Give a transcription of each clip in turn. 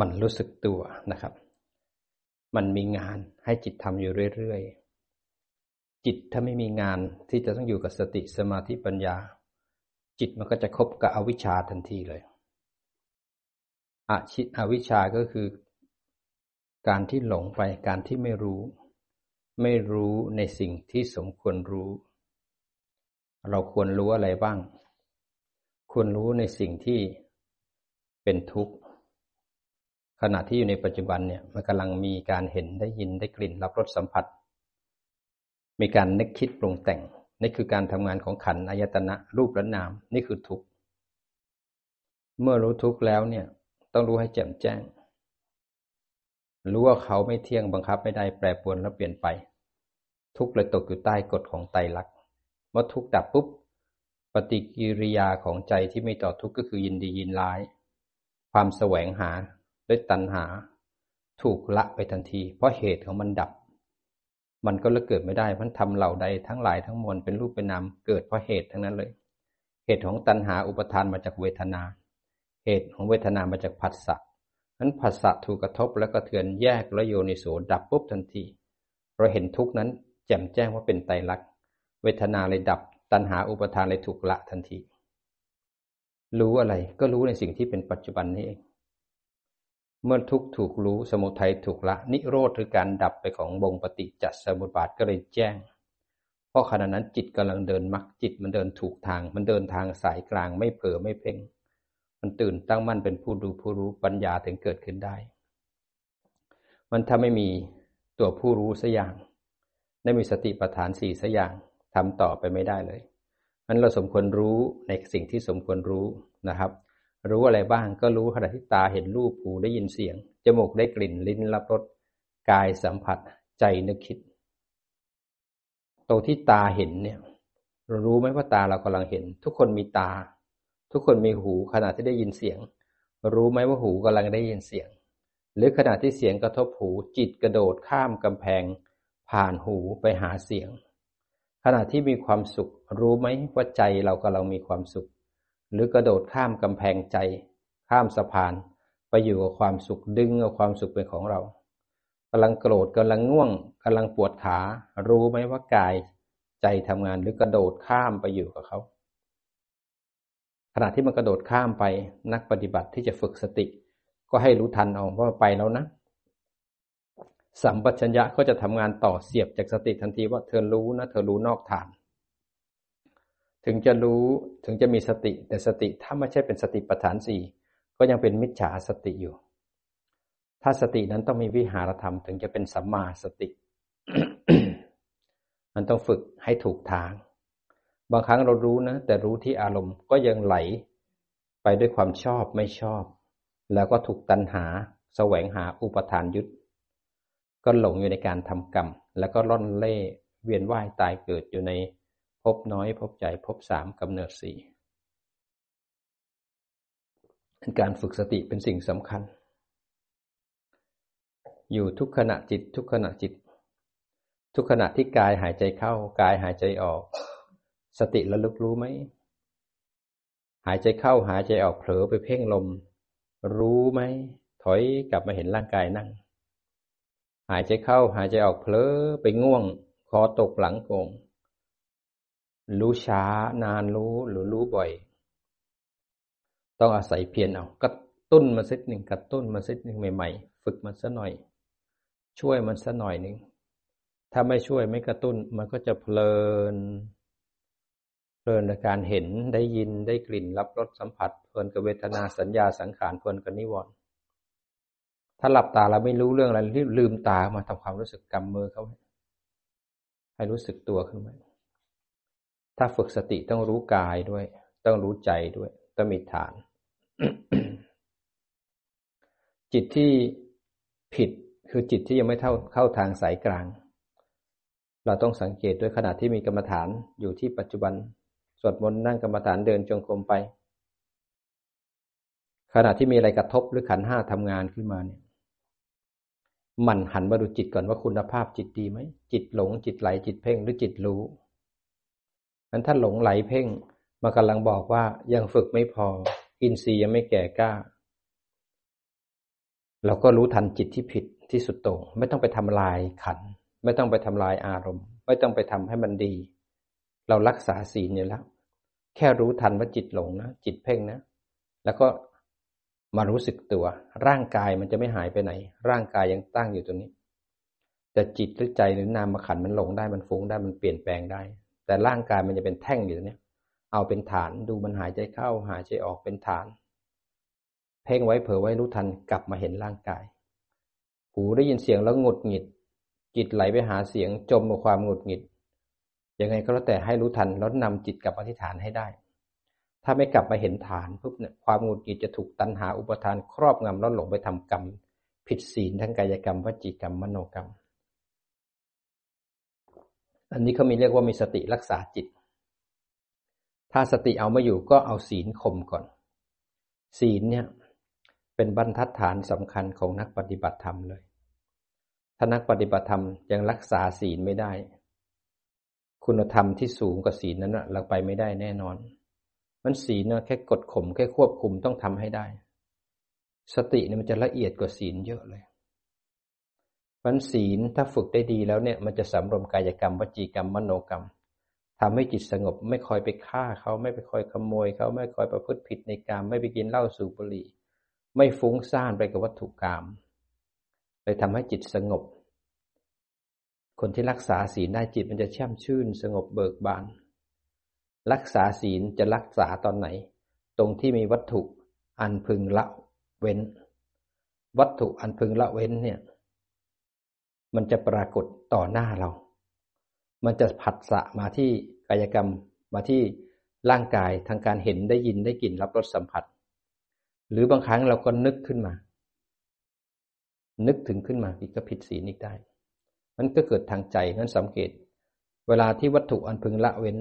มันรู้สึกตัวนะครับ มันมีงานให้จิตทำอยู่เรื่อยๆ จิตถ้าไม่มีงานที่จะต้องอยู่กับสติสมาธิปัญญา จิตมันก็จะคบกับอวิชชาทันทีเลยอชิอวิชชาก็คือ การที่หลงไปการที่ไม่รู้ ไม่รู้ในสิ่งที่สมควรรู้ เราควรรู้อะไรบ้าง ควรรู้ในสิ่งที่เป็นทุกข์ ขณะที่อยู่ในปัจจุบันเนี่ยมันกำลังมีการเห็นได้ยินได้กลิ่นรับรสสัมผัส มีการนึกคิดปรุงแต่งนี่คือการทำงานของขันอายตนะรูปและนาม นี่คือทุกข์เมื่อรู้ทุกข์แล้วเนี่ย ต้องรู้ให้แจ่มแจ้ง รู้ว่าเขาไม่เที่ยงบังคับไม่ได้แปรปรวนแล้วเปลี่ยนไป ทุกข์เลยตกอยู่ใต้กฎของไตรลักษณ์เมื่อทุกข์ดับปุ๊บปฏิกิริยาของใจที่ไม่ต่อทุกข์ก็คือยินดียินร้าย ความแสวงหา ด้วยตัณหา ถูกละไปทันที เพราะเหตุของมันดับ มันก็เลยเกิดไม่ได้มันทำเหล่าใดทั้งหลายทั้งมวลเป็นรูปเป็นนามเกิดเพราะเหตุทั้งนั้นเลย เหตุของตัณหาอุปทานมาจากเวทนา เหตุของเวทนามาจากผัสสะนั้นผัสสะถูกกระทบแล้วก็เทือนแยกและโยนิโสดับปุ๊บทันทีเราเห็นทุกนั้นแจ่มแจ้งว่าเป็นไตรลักษณ์เวทนาเลยดับ ตัณหาอุปทานเลยถูกละทันที รู้อะไรก็รู้ในสิ่งที่เป็นปัจจุบันนี้เอง เมื่อทุกถูกรู้สมุทัยถูกละนิโรธหรือการดับไปของบงปฏิจจสมุปบาทก็เลยแจ้ง เพราะขณะนั้นจิตกำลังเดินมรรคจิตมันเดินถูกทาง มันเดินทางสายกลางไม่เผลอไม่เพ่งมันตื่นตั้งมั่นเป็นผู้ดูผู้รู้ปัญญาถึงเกิดขึ้นได้ มันถ้าไม่มีตัวผู้รู้สัอย่างได้มีสติปัฏฐานสี่สัอย่างทำต่อไปไม่ได้เลยมันเราสมควรรู้ในสิ่งที่สมควรรู้นะครับ รู้อะไรบ้างก็รู้ขณะที่ตาเห็นรูปหูได้ยินเสียง จมูกได้กลิ่นลิ้นรับรสกายสัมผัสใจนึกคิดตัวที่ตาเห็นเนี่ยเรารู้ไหมว่าตาเรากำลังเห็น ทุกคนมีตา ทุกคนมีหูขณะที่ได้ยินเสียง รู้ไหมว่าหูกำลังได้ยินเสียง หรือขณะที่เสียงกระทบหูจิตกระโดดข้ามกำแพง ผ่านหูไปหาเสียง ขณะที่มีความสุข รู้ไหมว่าใจเรากำลังมีความสุข หรือกระโดดข้ามกำแพงใจ ข้ามสะพาน ไปอยู่กับความสุขดึงเอาความสุขเป็นของเรากำลังโกรธกำลังง่วงกำลังปวดขา รู้ไหมว่ากายใจทำงานหรือกระโดดข้ามไปอยู่กับเขา ขณะที่มันกระโดดข้ามไปนักปฏิบัติที่จะฝึกสติ ก็ให้รู้ทันเอาว่าไปแล้วนะสัมปชัญญะก็จะทำงานต่อเสียบจากสติทันทีว่าเธอรู้นะ เธอรู้นอกฐาน ถึงจะรู้ถึงจะมีสติ แต่สติถ้าไม่ใช่เป็นสติปัฏฐานสี่ก็ยังเป็นมิจฉาสติอยู่ ถ้าสตินั้นต้องมีวิหารธรรม ถึงจะเป็นสัมมาสติ มันต้องฝึกให้ถูกทาง บางครั้งเรารู้นะ แต่รู้ที่อารมณ์ก็ยังไหลไปด้วยความชอบไม่ชอบ แล้วก็ถูกตัณหาแสวงหาอุปทานยึดก็หลงอยู่ในการทำกรรม แล้วก็ล่อนเล่เวียนว่ายตายเกิดอยู่ใน พบน้อย พบใจพบสามกำเนิดสี่การฝึกสติเป็นสิ่งสำคัญ อยู่ทุกขณะจิตทุกขณะจิต ทุกขณะที่กายหายใจเข้ากายหายใจออก สติระลึกรู้ไหมหายใจเข้าหายใจออกเผลอไปเพ่งลม รู้ไหมถอยกลับมาเห็นร่างกายนั่ง หายใจเข้าหายใจออกเผลอไปง่วง คอตกหลังโกง รู้ช้านานรู้หรือรู้บ่อย ต้องอาศัยเพียรเอากระตุ้นมาสักหนึ่งกระตุ้นมาสักหนึ่งใหม่ ๆ ฝึกมันสักหน่อย ช่วยมันสักหน่อยหนึ่งถ้าไม่ช่วยไม่กระตุ้นมันก็จะเพลิน เพลินในการเห็นได้ยินได้กลิ่นรับรสสัมผัส เพลินกับเวทนาสัญญาสังขารเพลินกับนิวรณ์ถ้าหลับตาเราไม่รู้เรื่องอะไรรีบลืมตามาทำความรู้สึกกำมือเขาให้รู้สึกตัวขึ้นมา ถ้าฝึกสติต้องรู้กายด้วย ต้องรู้ใจด้วย ต้องมีฐาน จิตที่ผิดคือจิตที่ยังไม่เท่าเข้าทางสายกลาง เราต้องสังเกตด้วยขณะที่มีกรรมฐานอยู่ที่ปัจจุบัน สวดมนต์นั่งกรรมฐานเดินจงกรมไป ขณะที่มีอะไรกระทบหรือขันห้าทำงานขึ้นมาเนี่ยมันหันมาดูจิตก่อนว่าคุณภาพจิตดีไหม จิตหลงจิตไหลจิตเพ่งหรือจิตรู้ นั้นถ้าหลงไหลเพ่งมากำลังบอกว่ายังฝึกไม่พอ อินทรีย์ยังไม่แก่กล้า เราก็รู้ทันจิตที่ผิดที่สุดโต่งไม่ต้องไปทำลายขัน ไม่ต้องไปทำลายอารมณ์ ไม่ต้องไปทำให้มันดี เรารักษาศีลอยู่แล้ว แค่รู้ทันว่าจิตหลงนะ จิตเพ่งนะ แล้วก็มารู้สึกตัว ร่างกายมันจะไม่หายไปไหน ร่างกายยังตั้งอยู่ตรงนี้ แต่จิตหรือใจหรือนามขันมันหลงได้มันฟุ้งได้มันเปลี่ยนแปลงได้ แต่ร่างกายมันจะเป็นแท่งอยู่ตรงนี้เอาเป็นฐานดูมันหายใจเข้าหายใจออกเป็นฐาน เพ่งไว้เผลอไว้รู้ทันกลับมาเห็นร่างกาย หูได้ยินเสียงแล้วหงุดหงิด จิตไหลไปหาเสียงจมกับความหงุดหงิดยังไงก็แล้วแต่ให้รู้ทันแล้วนำจิตกลับมาที่ฐานให้ได้ ถ้าไม่กลับมาเห็นฐานปุ๊บเนี่ยความหงุดหงิดจะถูกตัณหาอุปทานครอบงำแล้วหลงไปทำกรรม ผิดศีลทั้งกายกรรมวจีกรรมมโนกรรม อันนี้เขามีเรียกว่ามีสติรักษาจิต ถ้าสติเอาไม่อยู่ก็เอาศีลข่มก่อน ศีลเนี่ยเป็นบรรทัดฐานสำคัญของนักปฏิบัติธรรมเลย ถ้านักปฏิบัติธรรมยังรักษาศีลไม่ได้ คุณธรรมที่สูงกว่าศีลนั้นเราไปไม่ได้แน่นอน มันศีลเนี่ยแค่กดข่มแค่ควบคุมต้องทำให้ได้ สติเนี่ยมันจะละเอียดกว่าศีลเยอะเลย มันศีลถ้าฝึกได้ดีแล้วเนี่ย มันจะสำรวมกายกรรมวจีกรรมมโนกรรมทำให้จิตสงบไม่คอยไปฆ่าเขาไม่ไปคอยขโมยเขาไม่คอยประพฤติผิดในกามไม่ไปกินเหล้าสูบบุหรี่ ไม่ฟุ้งซ่านไปกับวัตถุกรรมเลยทำให้จิตสงบ คนที่รักษาศีลได้จิตมันจะแช่มชื่น สงบเบิกบาน รักษาศีลจะรักษาตอนไหน ตรงที่มีวัตถุอันพึงละเว้น วัตถุอันพึงละเว้นเนี่ย มันจะปรากฏต่อหน้าเรา มันจะผัสสะมาที่กายกรรมมาที่ร่างกายทางการเห็นได้ยินได้กลิ่นรับรสสัมผัส หรือบางครั้งเราก็นึกขึ้นมา นึกถึงขึ้นมาอีกก็ผิดศีลอีกได้ มันก็เกิดทางใจนั้นสังเกต เวลาที่วัตถุอันพึงละเว้น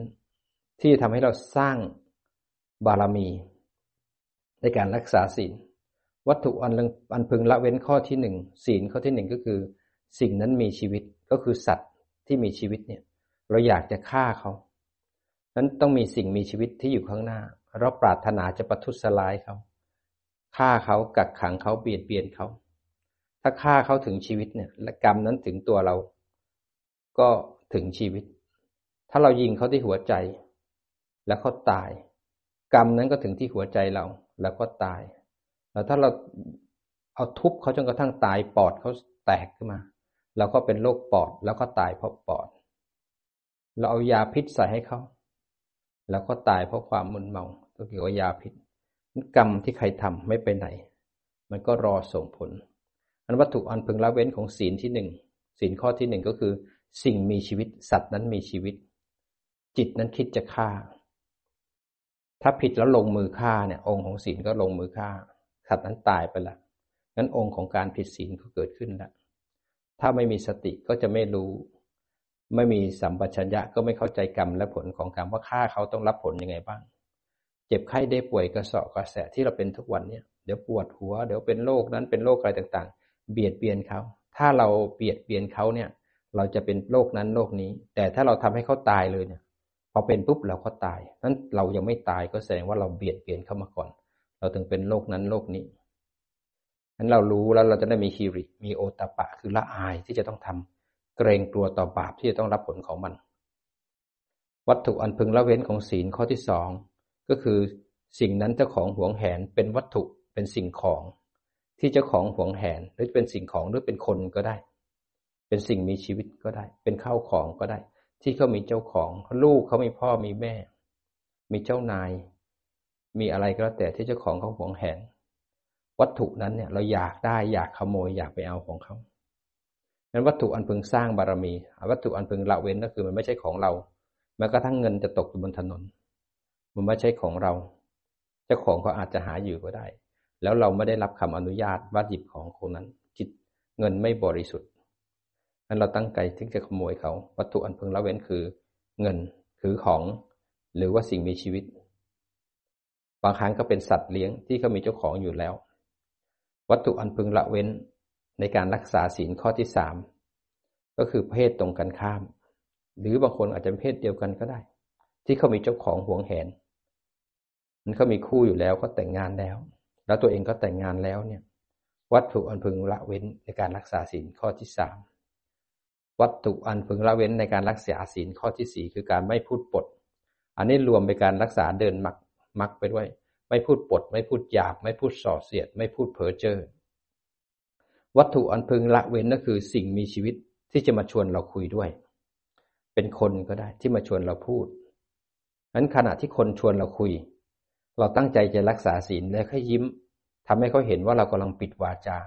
ที่ทำให้เราสร้างบารมี ในการรักษาศีล วัตถุอันอันพึงละเว้นข้อที่หนึ่งศีลข้อที่หนึ่งก็คือ สิ่งนั้นมีชีวิตก็คือสัตว์ที่มีชีวิตเนี่ย เราอยากจะฆ่าเขานั้นต้องมีสิ่งมีชีวิตที่อยู่ข้างหน้า เราปรารถนาจะประทุษร้ายเขาฆ่าเขากักขังเขาเบียดเบียนเขา ถ้าฆ่าเขาถึงชีวิตเนี่ย และกรรมนั้นถึงตัวเรา ก็ถึงชีวิต ถ้าเรายิงเขาที่หัวใจ แล้วเขาตาย กรรมนั้นก็ถึงที่หัวใจเรา แล้วก็ตาย แล้วถ้าเราเอาทุบเขาจนกระทั่งตายปอดเขาแตกขึ้นมา เราก็เป็นโรคปอด แล้วก็ตายเพราะปอด เราเอายาพิษใส่ให้เขา แล้วก็ตายเพราะความมึนเมาตัวเกี่ยวกับยาพิษ กรรมที่ใครทำไม่ไปไหน มันก็รอส่งผล อันวัตถุอันพึงละเว้นของศีลที่หนึ่งศีลข้อที่หนึ่งก็คือ สิ่งมีชีวิต สัตว์นั้นมีชีวิต จิตนั้นคิดจะฆ่า ถ้าผิดแล้วลงมือฆ่าเนี่ย องค์ของศีลก็ลงมือฆ่าสัตว์นั้นตายไปละงั้นองค์ของการผิดศีลก็เกิดขึ้นแล้ว ถ้าไม่มีสติก็จะไม่รู้ ไม่มีสัมปชัญญะก็ไม่เข้าใจกรรมและผลของกรรมว่าฆ่าเขาต้องรับผลยังไงบ้าง เจ็บไข้ได้ป่วยกระสอบกระแสที่เราเป็นทุกวันเนี่ยเดี๋ยวปวดหัว เดี๋ยวเป็นโรคนั้นเป็นโรคอะไรต่างๆ เบียดเบียนเขา ถ้าเราเบียดเบียนเขาเนี่ย เราจะเป็นโรคนั้นโรคนี้ แต่ถ้าเราทำให้เขาตายเลยเนี่ย พอเป็นปุ๊บเราก็ตายนั้นเรายังไม่ตายก็แสดงว่าเราเบียดเบียนเขามาก่อน เราถึงเป็นโรคนั้นโรคนี้ นั้นเรารู้แล้วเราจะได้มีคีริ มีโอตปะคือละอายที่จะต้องทำเกรงกลัวต่อบาปที่จะต้องรับผลของมัน วัตถุอันพึงละเว้นของศีลข้อที่สองก็คือสิ่งนั้นเจ้าของหวงแหนเป็นวัตถุเป็นสิ่งของ ที่เจ้าของหวงแหนหรือเป็นสิ่งของหรือเป็นคนก็ได้ เป็นสิ่งมีชีวิตก็ได้ เป็นข้าวของก็ได้ ที่เขามีเจ้าของลูกเขามีพ่อมีแม่ มีเจ้านาย มีอะไรก็แล้วแต่ที่เจ้าของเขาหวงแหน วัตถุนั้นเนี่ยเราอยากได้อยากขโมยอยากไปเอาของเขานั้นวัตถุอันพึงสร้างบารมี วัตถุอันพึงละเว้นก็คือมันไม่ใช่ของเราแม้กระทั่งเงินจะตกอยู่บนถนน มันไม่ใช่ของเรา เจ้าของเขาอาจจะหาอยู่ก็ได้ แล้วเราไม่ได้รับคำอนุญาตว่าหยิบของคนนั้น จิตเงินไม่บริสุทธิ์นั้นเราตั้งใจที่จะขโมยเขา วัตถุอันพึงละเว้นคือ เงินคือของ หรือว่าสิ่งมีชีวิต บางครั้งก็เป็นสัตว์เลี้ยงที่เขามีเจ้าของอยู่แล้ว วัตถุอันพึงละเว้นในการรักษาศีลข้อที่สามก็คือเพศตรงกันข้าม หรือบางคนอาจจะเป็นเพศเดียวกันก็ได้ ที่เขามีเจ้าของห่วงแหนมันเขามีคู่อยู่แล้วก็แต่งงานแล้ว แล้วตัวเองก็แต่งงานแล้วเนี่ย วัตถุอันพึงละเว้นในการรักษาศีลข้อที่สามวัตถุอันพึงละเว้นในการรักษาศีลข้อที่สี่คือการไม่พูดปด อันนี้รวมไปการรักษาเดินมักมักไปด้วย ไม่พูดปด ไม่พูดหยาบ ไม่พูดส่อเสียด ไม่พูดเพ้อเจ้อวัตถุอันพึงละเว้นก็คือสิ่งมีชีวิตที่จะมาชวนเราคุยด้วย เป็นคนก็ได้ที่มาชวนเราพูดนั้นขณะที่คนชวนเราคุย เราตั้งใจจะรักษาศีลและค่ยิ้มทำให้เขาเห็นว่าเรากำลังปิดวาจา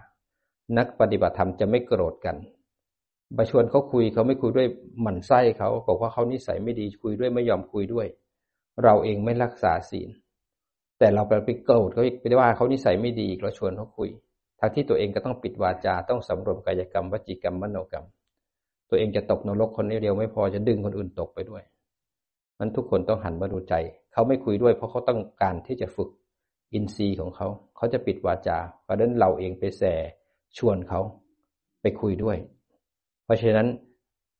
นักปฏิบัติธรรมจะไม่โกรธกันมาชวนเขาคุยเขาไม่คุยด้วยหมั่นไส้เขาบอกว่าเขานิสัยไม่ดีคุยด้วยไม่ยอมคุยด้วย เราเองไม่รักษาศีล แต่เราไปโกรธเขาไปว่าเขานิสัยไม่ดีเราชวนเขาคุยทั้งที่ตัวเองก็ต้องปิดวาจาต้องสำรวมกายกรรมวจีกรรมมโนกรรม ตัวเองจะตกนรกคนเดียวไม่พอจะดึงคนอื่นตกไปด้วยมันทุกคนต้องหันมาดูใจ เขาไม่คุยด้วยเพราะเขาต้องการที่จะฝึกอินทรีย์ของเขา เขาจะปิดวาจา เพราะนั้นเราเองไปแส่ชวนเขาไปคุยด้วย เพราะฉะนั้น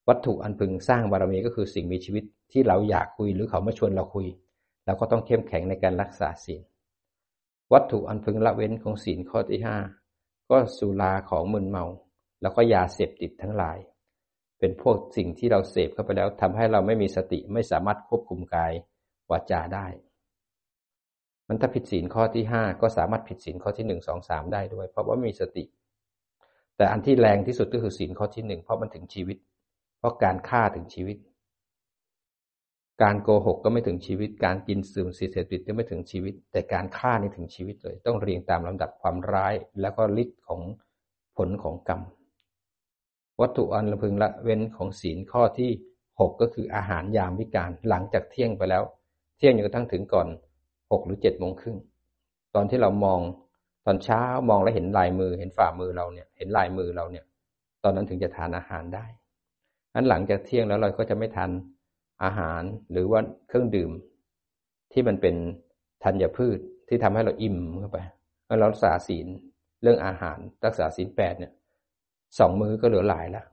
วัตถุอันพึงสร้างบารมีก็คือสิ่งมีชีวิตที่เราอยากคุยหรือเขามาชวนเราคุย เราก็ต้องเข้มแข็งในการรักษาศีล วัตถุอันพึงละเว้นของศีลข้อที่ห้าก็สุราของมึนเมา แล้วก็ยาเสพติดทั้งหลาย เป็นพวกสิ่งที่เราเสพเข้าไปแล้วทำให้เราไม่มีสติไม่สามารถควบคุมกายวาจาได้ มันถ้าผิดศีลข้อที่ห้าก็สามารถผิดศีลข้อที่หนึ่งสองสามได้ด้วย เพราะว่ามีสติ แต่อันที่แรงที่สุดก็คือศีลข้อที่หนึ่งเพราะมันถึงชีวิต เพราะการฆ่าถึงชีวิต การโกหกก็ไม่ถึงชีวิต การกินสื่มสีเสพติดก็ไม่ถึงชีวิต แต่การฆ่านี่ถึงชีวิตเลย ต้องเรียงตามลำดับความร้าย แล้วก็ฤทธิ์ของผลของกรรม วัตถุอันละพึงละเว้นของศีลข้อที่หกก็คืออาหารยามวิการหลังจากเที่ยงไปแล้ว เที่ยงจนกระทั่งถึงก่อนหกหรือเจ็ดโมงครึ่งตอนที่เรามองตอนเช้ามองแล้วเห็นลายมือเห็นฝ่ามือเราเนี่ย เห็นลายมือเราเนี่ย ตอนนั้นถึงจะทานอาหารได้อันหลังจากเที่ยงแล้วเราก็จะไม่ทาน อาหารหรือว่าเครื่องดื่ม ที่มันเป็นธัญพืชที่ทำให้เราอิ่มเข้าไปเรารักษาศีลเรื่องอาหารรักษาศีลแปดเนี่ยสองมือก็เหลือหลายแล้ว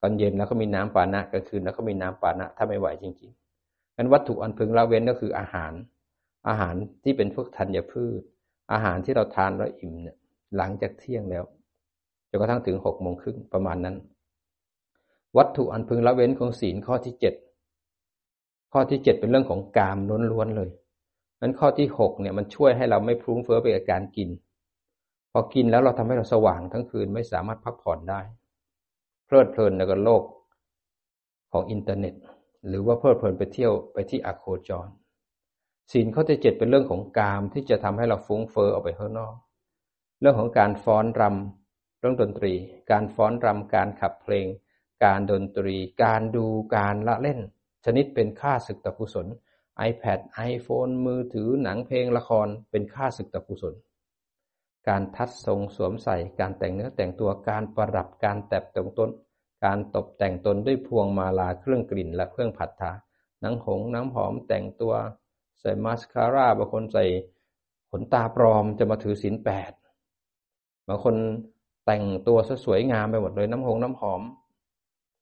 ตอนเย็นแล้วก็มีน้ำปานะกลางคืนแล้วก็มีน้ำปานะถ้าไม่ไหวจริงๆงั้นวัตถุอันพึงละเว้นก็คืออาหาร อาหารที่เป็นพวกธัญพืช อาหารที่เราทานแล้วอิ่มเนี่ย หลังจากเที่ยงแล้วจนกระทั่งถึงหกโมงครึ่งประมาณนั้น วัตถุอันพึงละเว้นของศีลข้อที่เจ็ด ข้อที่เจ็ดเป็นเรื่องของกามล้วนๆเลยนั้นข้อที่หกเนี่ยมันช่วยให้เราไม่พลุ้งเฟ้อไปกับการกิน พอกินแล้วเราทำให้เราสว่างทั้งคืนไม่สามารถพักผ่อนได้ เพลิดเพลินในโลกของอินเทอร์เน็ต หรือว่าเพลิดเพลินไปเที่ยวไปที่อโคจรศีลข้อที่เจ็ดเป็นเรื่องของกามที่จะทำให้เราฟุ้งเฟ้อออกไปข้างนอก เรื่องของการฟ้อนรำเรื่องดนตรี การฟ้อนรำการขับเพลง การดนตรี การดูการละเล่น ชนิดเป็นค่าศึกตะกุศล iPad iPhone มือถือหนังเพลงละครเป็นค่าศึกตะกุศล การทัดทรงสวมใส่การแต่งเนื้อแต่งตัวการประดับการแตบตรงต้น การตกแต่งตนด้วยพวงมาลาเครื่องกลิ่นและเครื่องผัดทาหนังหงน้ำหอมแต่งตัว ใส่มาสคาร่าบางคนใส่ขนตาปลอมจะมาถือศีลแปดบางคนแต่งตัวสวยงามไปหมดเลยน้ำหงน้ำหอม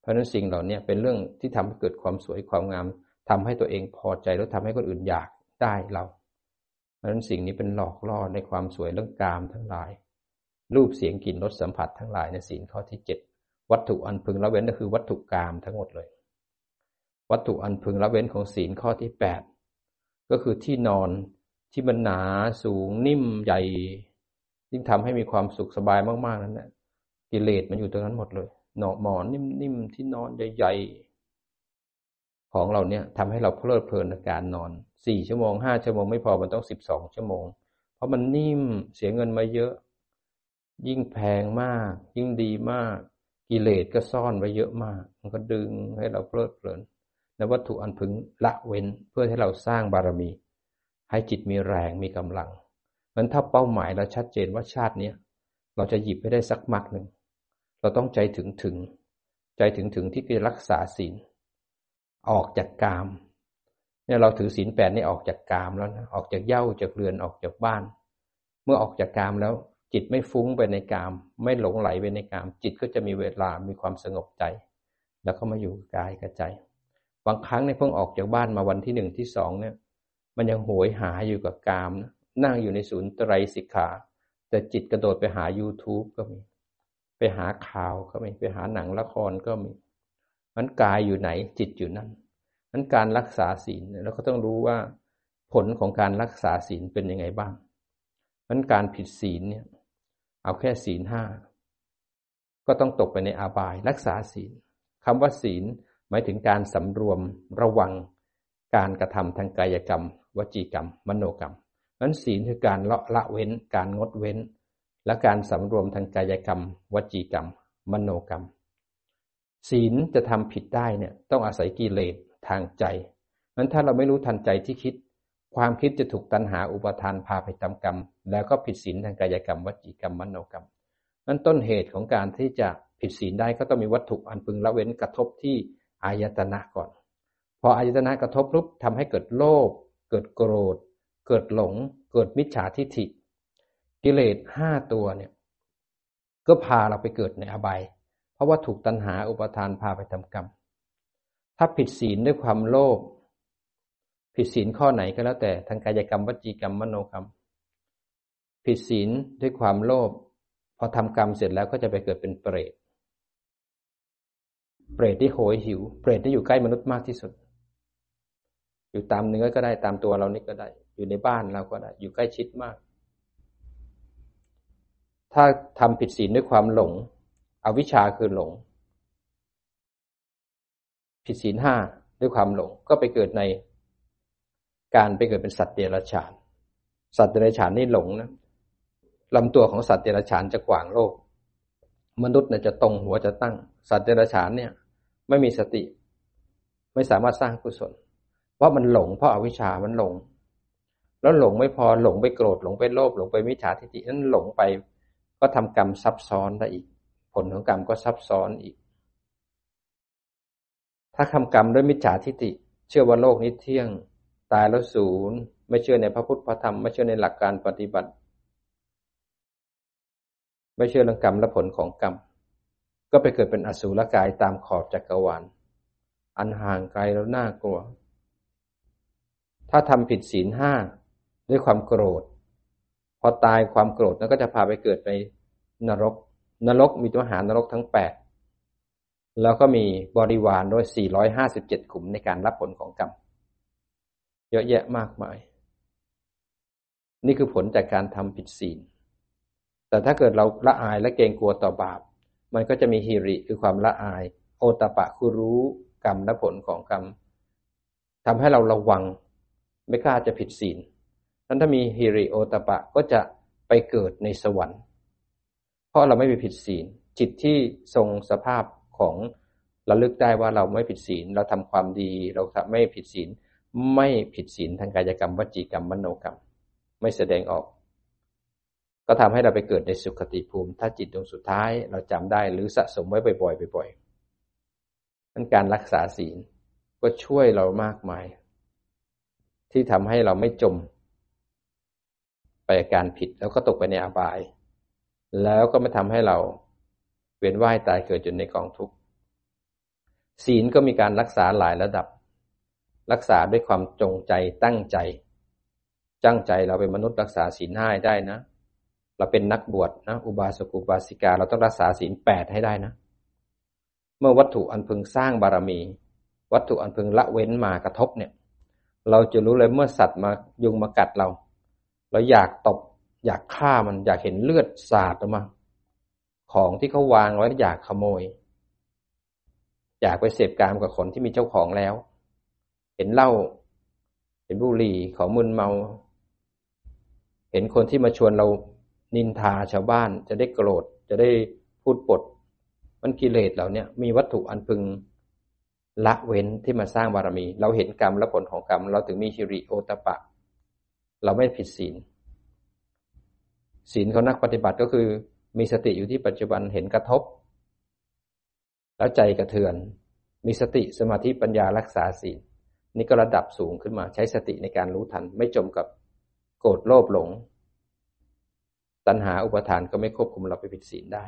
เพราะนั้นสิ่งเหล่านี้เป็นเรื่องที่ทำให้เกิดความสวยความงามทำให้ตัวเองพอใจแล้วทำให้คนอื่นอยากได้เรา เพราะนั้นสิ่งนี้เป็นหลอกล่อในความสวยเรื่องกามทั้งหลาย รูปเสียงกลิ่นรสสัมผัสทั้งหลายในศีลข้อที่เจ็ดวัตถุอันพึงละเว้นก็คือวัตถุกามทั้งหมดเลย วัตถุอันพึงละเว้นของศีลข้อที่แปดก็คือที่นอนที่มันหนาสูงนิ่มใหญ่ยิ่งทำให้มีความสุขสบายมากๆนั้นนะกิเลสมันอยู่ตรงนั้นหมดเลย หนอหมอนนิ่มๆที่นอนใหญ่ๆของเราเนี่ยทำให้เราเพลิดเพลินในการนอนสี่ชั่วโมงห้าชั่วโมงไม่พอมันต้องสิบสองชั่วโมง เพราะมันนิ่มเสียเงินมาเยอะ ยิ่งแพงมาก ยิ่งดีมาก กิเลสก็ซ่อนไว้เยอะมาก มันก็ดึงให้เราเพลิดเพลินในวัตถุอันพึงละเว้นเพื่อให้เราสร้างบารมี ให้จิตมีแรงมีกำลังมันถ้าเป้าหมายเราชัดเจนว่าชาติเนี้ยเราจะหยิบไปได้สักมักหนึ่ง เราต้องใจถึงถึง ใจถึงถึงที่จะรักษาศีล ออกจากกาม เนี่ยเราถือศีลแปดนี่ออกจากกามแล้วนะออกจากเย่าจากเรือนออกจากบ้าน เมื่อออกจากกามแล้วจิตไม่ฟุ้งไปในกาม ไม่หลงไหลไปในกาม จิตก็จะมีเวลามีความสงบใจ แล้วก็มาอยู่กายกับใจบางครั้งในเพิ่งออกจากบ้านมาวันที่หนึ่งที่สองเนี่ย มันยังโหยหาอยู่กับกามนะนั่งอยู่ในศูนย์ไตรสิกขา แต่จิตกระโดดไปหา YouTube ก็มี หาข่าวก็มีไปหาหนังละครก็มีมันกายอยู่ไหนจิตอยู่นั่นนั้นการรักษาศีลเราก็ต้องรู้ว่าผลของการรักษาศีลเป็นยังไงบ้างมันการผิดศีลเนี่ยเอาแค่ศีลห้าก็ต้องตกไปในอาบาย รักษาศีลคำว่าศีลหมายถึงการสำรวมระวังการกระทำทางกายกรรม วจีกรรม มโนกรรมนั้นศีลคือการละละเว้น การงดเว้น และการสำรวมทางกายกรรม วจีกรรม มโนกรรม ศีลจะทำผิดได้เนี่ยต้องอาศัยกิเลสทางใจนั้นถ้าเราไม่รู้ทันใจที่คิด ความคิดจะถูกตัณหาอุปทานพาไปทำกรรม แล้วก็ผิดศีลทางกายกรรม วจีกรรม มโนกรรม นั้นต้นเหตุของการที่จะผิดศีลได้ก็ต้องมีวัตถุอันพึงละเว้นกระทบที่อายตนะก่อน พออายตนะกระทบปุ๊บทำให้เกิดโลภเกิดโกรธ เกิดหลง เกิดมิจฉาทิฏฐิ กิเลสห้าตัวเนี่ย ก็พาเราไปเกิดในอบาย เพราะว่าถูกตัณหาอุปทานพาไปทำกรรม ถ้าผิดศีลด้วยความโลภผิดศีลข้อไหนก็แล้วแต่ทางกายกรรมวจีกรรมมโนกรรม ผิดศีลด้วยความโลภพอทำกรรมเสร็จแล้วก็จะไปเกิดเป็นเปรต เปรตที่โหยหิว เปรตที่อยู่ใกล้มนุษย์มากที่สุด อยู่ตามเนื้อก็ได้ตามตัวเรานี่ก็ได้ อยู่ในบ้านเราก็ได้ อยู่ใกล้ชิดมาก ถ้าทำผิดศีลด้วยความหลง อวิชชาคือหลง ผิดศีลห้าด้วยความหลงก็ไปเกิดในการไปเกิดเป็นสัตว์เดรัจฉาน สัตว์เดรัจฉานนี่หลงนะลำตัวของสัตว์เดรัจฉานจะกว้างโลก มนุษย์เนี่ยจะตรงหัวจะตั้ง สัตว์เดรัจฉานเนี่ย ไม่มีสติ ไม่สามารถสร้างกุศล เพราะมันหลงเพราะอาวิชชามันหลง แล้วหลงไม่พอหลงไปโกรธหลงไปโลภหลงไปมิจฉาทิฏฐินั้นหลงไป ก็ทำกรรมซับซ้อนได้อีก ผลของกรรมก็ซับซ้อนอีก ถ้าทำกรรมด้วยมิจฉาทิฏฐิเชื่อว่าโลกนี้เที่ยง ตายแล้วศูนย์ไม่เชื่อในพระพุทธพระธรรมไม่เชื่อในหลักการปฏิบัติ ไม่เชื่อเรื่องกรรมและผลของกรรม ก็ไปเกิดเป็นอสูรกายตามขอบจักรวาลอันห่างไกลแล้วน่ากลัว ถ้าทำผิดศีลห้าด้วยความโกรธ พอตายความโกรธนั้นก็จะพาไปเกิดในนรก นรกมีตัวหารนรกทั้งแปดแล้วก็มีบริวารด้วย 457ขุมในการรับผลของกรรม เยอะแยะมากมาย นี่คือผลจากการทำผิดศีล แต่ถ้าเกิดเราละอายและเกรงกลัวต่อบาป มันก็จะมีฮิริคือความละอาย โอตปะคือรู้กรรมและผลของกรรมทำให้เราระวัง ไม่กล้าจะผิดศีล นั้นถ้ามีฮิริโอตปะก็จะไปเกิดในสวรรค์ เพราะเราไม่มีผิดศีล จิตที่ทรงสภาพของระลึกได้ว่าเราไม่ผิดศีล เราทำความดี เราไม่ผิดศีล ไม่ผิดศีลทางกายกรรมวจีกรรมมโนกรรม ไม่แสดงออก ก็ทำให้เราไปเกิดในสุขติภูมิ ถ้าจิตดวงสุดท้ายเราจำได้หรือสะสมไว้บ่อยๆบ่อยๆนั้นการรักษาศีลก็ช่วยเรามากมาย ที่ทำให้เราไม่จม การผิดแล้วก็ตกไปในอบาย แล้วก็ไม่ทำให้เราเวียนว่ายตายเกิดจนในกองทุกข์ศีลก็มีการรักษาหลายระดับ รักษาด้วยความจงใจตั้งใจจ้งใจเราเป็นมนุษย์รักษาศีลห้าได้นะ เราเป็นนักบวชนะอุบาสกอุบาสิกาเราต้องรักษาศีลแปดให้ได้นะ เมื่อวัตถุอันพึงสร้างบารมี วัตถุอันพึงละเว้นมากระทบเนี่ย เราจะรู้เลยเมื่อสัตว์มายุงมากัดเรา เราอยากตบอยากฆ่ามันอยากเห็นเลือดสาดออกมาของที่เขาวางไว้อยากขโมย อยากไปเสพกามกับคนที่มีเจ้าของแล้ว เห็นเหล้าเห็นบุหรี่ของมึนเมา เห็นคนที่มาชวนเรานินทาชาวบ้านจะได้โกรธจะได้พูดปด มันกิเลสเหล่านี้มีวัตถุอันพึงละเว้นที่มาสร้างบารมี เราเห็นกรรมและผลของกรรม เราถึงมีฮิริโอตปะ เราไม่ผิดศีล ศีลของนักปฏิบัติก็คือ มีสติอยู่ที่ปัจจุบันเห็นกระทบ แล้วใจกระเทือน มีสติสมาธิปัญญารักษาศีล นี่ก็ระดับสูงขึ้นมาใช้สติในการรู้ทัน ไม่จมกับโกรธโลภหลง ตัณหาอุปทานก็ไม่ควบคุมเราไปผิดศีลได้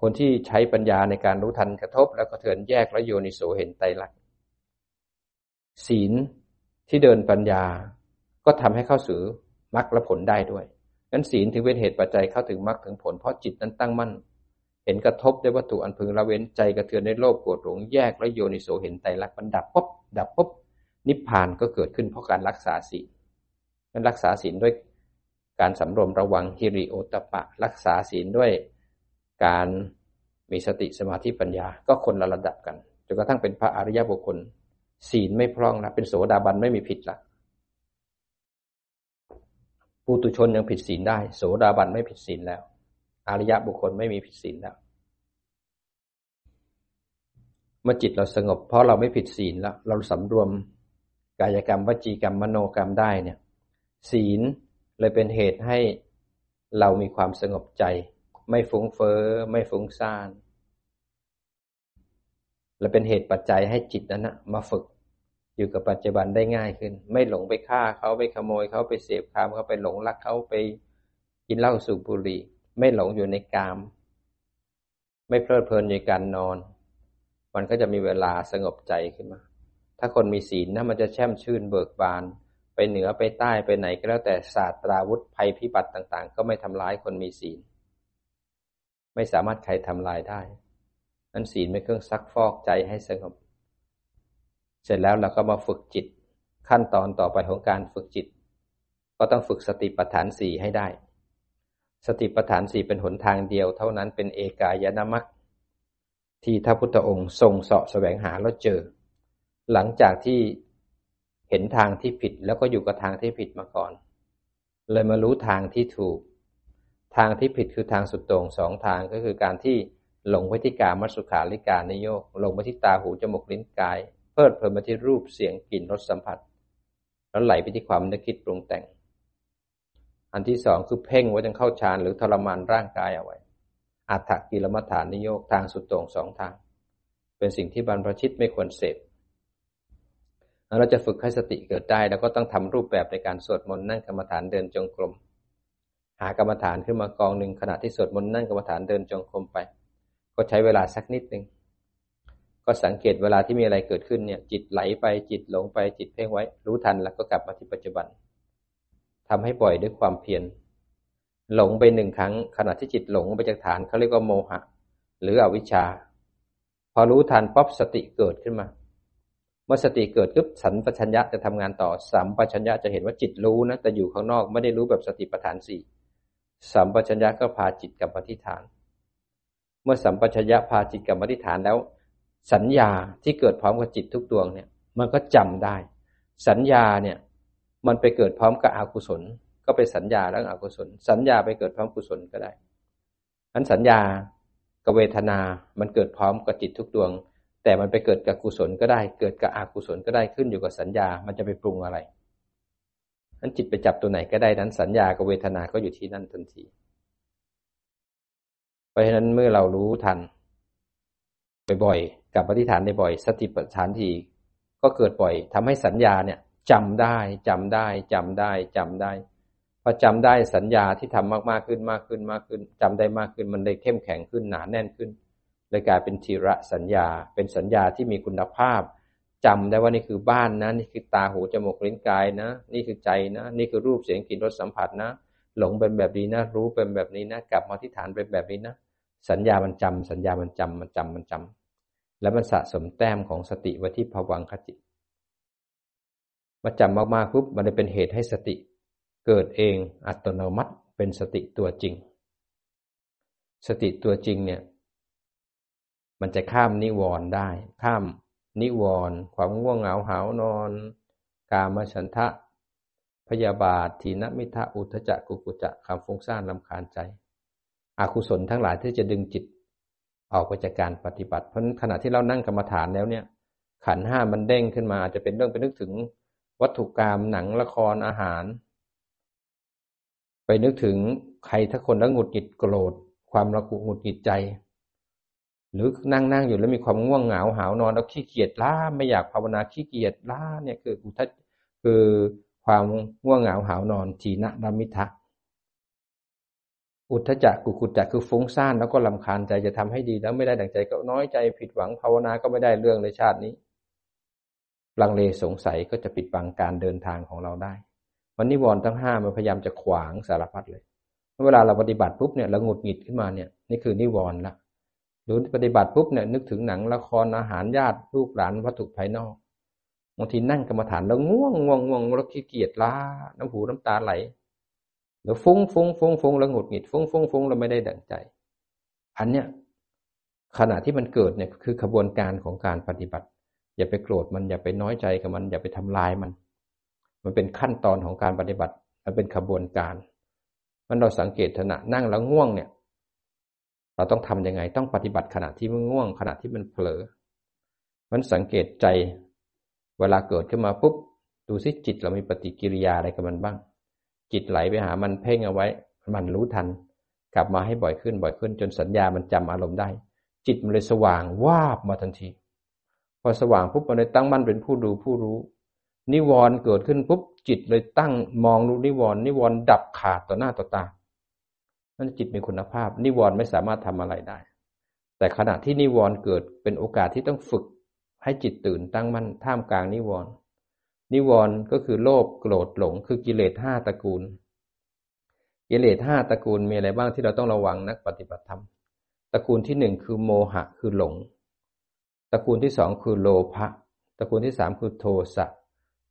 คนที่ใช้ปัญญาในการรู้ทันกระทบ แล้วก็เทือนแยกและโยนิโสเห็นไตรลักษณ์ศีล ที่เดินปัญญา ก็ทำให้เข้าสู่มรรคและผลได้ด้วยนั้นศีลถึงเป็นเหตุปัจจัยเข้าถึงมรรคถึงผลเพราะจิตนั้นตั้งมั่น เห็นกระทบด้วยวัตถุอันพึงละเว้นใจกระเทือนในโลกโกรธหลงแยกและโยนิโสเห็นไตรลักษณ์มันดับปุ๊บดับปุ๊บนิพพานก็เกิดขึ้นเพราะการรักษาศีลนั้นรักษาศีลด้วยการสำรวมระวังฮิริโอตปะ รักษาศีลด้วยการมีสติสมาธิปัญญาก็คนละระดับกันจนกระทั่งเป็นพระอริยบุคคล ศีลไม่พร่องละเป็นโสดาบันไม่มีผิดละปุตุชนยังผิดศีลได้ โสดาบันไม่ผิดศีลแล้ว อริยบุคคลไม่มีผิดศีลแล้วเมื่อจิตเราสงบ เพราะเราไม่ผิดศีลแล้ว เราสำรวมกายกรรมวจีกรรมมโนกรรมได้เนี่ย ศีลเลยเป็นเหตุให้เรามีความสงบใจ ไม่ฟุ้งเฟอ้อไม่ฟุ้งซ่าน และเป็นเหตุปัจจัยให้จิตนั้นนะมาฝึก อยู่กับปัจจุบันได้ง่ายขึ้น ไม่หลงไปฆ่าเขาไปขโมยเขาไปเสพคามเขาไปหลงรักเขาไปกินเหล้าสูบบุหรี่ ไม่หลงอยู่ในกาม ไม่เพลิดเพลินในการนอน มันก็จะมีเวลาสงบใจขึ้นมา ถ้าคนมีศีลนะมันจะแช่มชื่นเบิกบาน ไปเหนือไปใต้ไปไหนก็แล้วแต่ศาสตราวุธภัยพิบัติต่าง ๆ ก็ไม่ทำร้ายคนมีศีล ไม่สามารถใครทำลายได้ นั้นศีลเป็นเครื่องซักฟอกใจให้สงบ เสร็จแล้วเราก็มาฝึกจิต ขั้นตอนต่อไปของการฝึกจิต ก็ต้องฝึกสติปัฏฐานสี่ให้ได้ สติปัฏฐานสี่เป็นหนทางเดียว เท่านั้นเป็นเอกายนามัคที่ท้าพุทธองค์ทรงเสาะแสวงหาแล้วเจอ หลังจากที่เห็นทางที่ผิดแล้วก็อยู่กับทางที่ผิดมาก่อน เลยมารู้ทางที่ถูก ทางที่ผิดคือทางสุดโต่งสองทางก็คือการที่ หลงไปที่กามัสุขาริการนโยกหลงไปที่ตาหูจมูกลิ้นกาย เพลิดเพลินไปที่รูปเสียงกลิ่นรสสัมผัส แล้วไหลไปที่ความนึกคิดปรุงแต่ง อันที่สองคือเพ่งไว้จนเข้าฌานหรือทรมานร่างกายเอาไว้อัตถกิลมัฐานนิโยกทางสุดโต่งสองทาง เป็นสิ่งที่บรรพชิตไม่ควรเสพเราจะฝึกให้สติเกิดได้แล้วก็ต้องทำรูปแบบในการสวดมนต์นั่งกรรมฐานเดินจงกรม หากรรมฐานขึ้นมากองหนึ่งขณะที่สวดมนต์นั่งกรรมฐานเดินจงกรมไป ก็ใช้เวลาสักนิดหนึ่งก็สังเกตเวลาที่มีอะไรเกิดขึ้นเนี่ย จิตไหลไปจิตหลงไปจิตเพ่งไว้ รู้ทันแล้วก็กลับมาที่ปัจจุบันทำให้บ่อยด้วยความเพียรหลงไปหนึ่งครั้ง ขณะที่จิตหลงไปจากฐานเขาเรียกว่าโมหะ หรืออวิชชา พอรู้ทันป๊อบสติเกิดขึ้นมา เมื่อสติเกิดปุ๊บสัมปชัญญะจะทำงานต่อสัมปชัญญะจะเห็นว่าจิตรู้นะแต่อยู่ข้างนอกไม่ได้รู้แบบสติปัฏฐานสี่สัมปชัญญะก็พาจิตกลับมาที่ฐาน เมื่อสัมปชัญญะพาจิตกับมาที่ฐานแล้ว สัญญาที่เกิดพร้อมกับจิตทุกดวงเนี่ย มันก็จำได้ สัญญาเนี่ย มันไปเกิดพร้อมกับอกุศล ก็ไปสัญญาแล้วอกุศล สัญญาไปเกิดพร้อมกุศลก็ได้อันสัญญากับเวทนา มันเกิดพร้อมกับจิตทุกดวง แต่มันไปเกิดกับกุศลก็ได้ เกิดกับอกุศลก็ได้ขึ้นอยู่กับสัญญา มันจะไปปรุงอะไรนั้นจิตไปจับตัวไหนก็ได้นั้นสัญญากับเวทนาก็อยู่ที่นั่นทันที ราะฉะนั้นเมื่อเรารู้ทัน บ่อยๆกับปฏิฐานในบ่อยสติปัฏฐานทีก็เกิดบ่อยทำให้สัญญาเนี่ยจำได้จำได้จำได้จำได้พอจำได้สัญญาที่ทำมากๆขึ้นมากขึ้นมากขึ้นจำได้มากขึ้นมันเลยเข้มแข็งขึ้นหนาแน่นขึ้นเลยกลายเป็นทีระสัญญา เป็นสัญญาที่มีคุณภาพจำได้ว่านี่คือบ้านนะ นี่คือตาหูจมูกลิ้นกายนะ นี่คือใจนะ นี่คือรูปเสียงกลิ่นรสสัมผัสนะ หลงเป็นแบบนี้นะ รู้เป็นแบบนี้นะ กลับมาที่ฐานเป็นแบบนี้นะ สัญญามันจำสัญญามันจำมันจำมันจำแล้วมันสะสมแต้มของสติไว้ที่ภวังคจิตมาจำมากๆปุ๊บมันจะเป็นเหตุให้สติ เกิดเองอัตโนมัติเป็นสติตัวจริง สติตัวจริงเนี่ยมันจะข้ามนิวรณ์ได้ ข้ามนิวรณ์ความง่วงเหงาหานอน กามฉันทะ พยาบาท ทีนมิทะอุทจักกุกุจะคำฟุ้งซ่านลำคาญใจ อาคุศลทั้งหลายที่จะดึงจิต ออกไปจากการปฏิบัติ เพราะขณะที่เรานั่งกรรมฐานแล้วเนี่ย ขันห้ามันเด้งขึ้นมาอาจจะเป็นเรื่องไปนึกถึงวัตถุกรรมหนังละครอาหาร ไปนึกถึงใครถ้าคนแล้วหงุดหงิดโกรธ ความระกุหงุดหงิดใจ หรือนั่งนั่งอยู่แล้วมีความง่วงเหงาหาวนอนแล้วขี้เกียจล้าไม่อยากภาวนาขี้เกียจล้าเนี่ยคืออุทคือความง่วงเหงาหาวนอนทีนะดามิทะ อุทธจักกุกุจักคือฟุ้งซ่านแล้วก็ลำคาญใจจะทำให้ดีแล้วไม่ได้ดังใจก็น้อยใจผิดหวังภาวนาก็ไม่ได้เรื่องในชาตินี้ ลังเลสงสัยก็จะปิดบังการเดินทางของเราได้มันนิวรณ์ทั้งห้ามันพยายามจะขวางสารพัดเลย เวลาเราปฏิบัติปุ๊บเนี่ยเราหงุดหงิดขึ้นมาเนี่ยนี่คือนิวรณ์ละหรือปฏิบัติปุ๊บเนี่ยนึกถึงหนังละครอาหารญาติลูกหลานวัตถุภายนอกบางทีนั่งกรรมฐานแล้วง่วงง่วงง่วงแล้วขี้เกียจล้าน้ำหูน้ำตาไหล แล้วฟุ้งฟุ้งฟุ้งฟุ้งแล้วหงุดหงิดฟุ้งฟุ้งฟุ้งแล้วไม่ได้ดั่งใจ อันเนี้ยขณะที่มันเกิดเนี่ยคือขบวนการของการปฏิบัติ อย่าไปโกรธมันอย่าไปน้อยใจกับมัน อย่าไปทำลายมัน มันเป็นขั้นตอนของการปฏิบัติ มันเป็นขบวนการมันเราสังเกตขณะนั่งแล้วง่วงเนี่ย เราต้องทํำยังไง ต้องปฏิบัติขณะที่มันง่วง ขณะที่มันเผลอ มันสังเกตใจ เวลาเกิดขึ้นมาปุ๊บดูซิจิตเรามีปฏิกิริยาอะไรกับมันบ้าง จิตไหลไปหามันเพ่งเอาไว้ มันรู้ทัน กลับมาให้บ่อยขึ้นบ่อยขึ้น จนสัญญามันจำอารมณ์ได้ จิตมันเลยสว่างวาบมาทันที พอสว่างปุ๊บมันเลยตั้งมั่นเป็นผู้ดูผู้รู้ นิวรณ์เกิดขึ้นปุ๊บจิตเลยตั้งมองรู้นิวรณ์นิวรณ์ดับขาดต่อหน้าต่อตานั่นจิตมีคุณภาพ นิวรณ์ไม่สามารถทำอะไรได้ แต่ขณะที่นิวรณ์เกิดเป็นโอกาสที่ต้องฝึกให้จิตตื่นตั้งมั่นท่ามกลางนิวรณ์ นิวรณ์ก็คือโลภโกรธหลง คือกิเลสห้าตระกูล กิเลสห้าตระกูลมีอะไรบ้างที่เราต้องระวังนักปฏิบัติธรรม ตระกูลที่หนึ่งคือโมหะคือหลง ตระกูลที่สองคือโลภะ ตระกูลที่สามคือโทสะ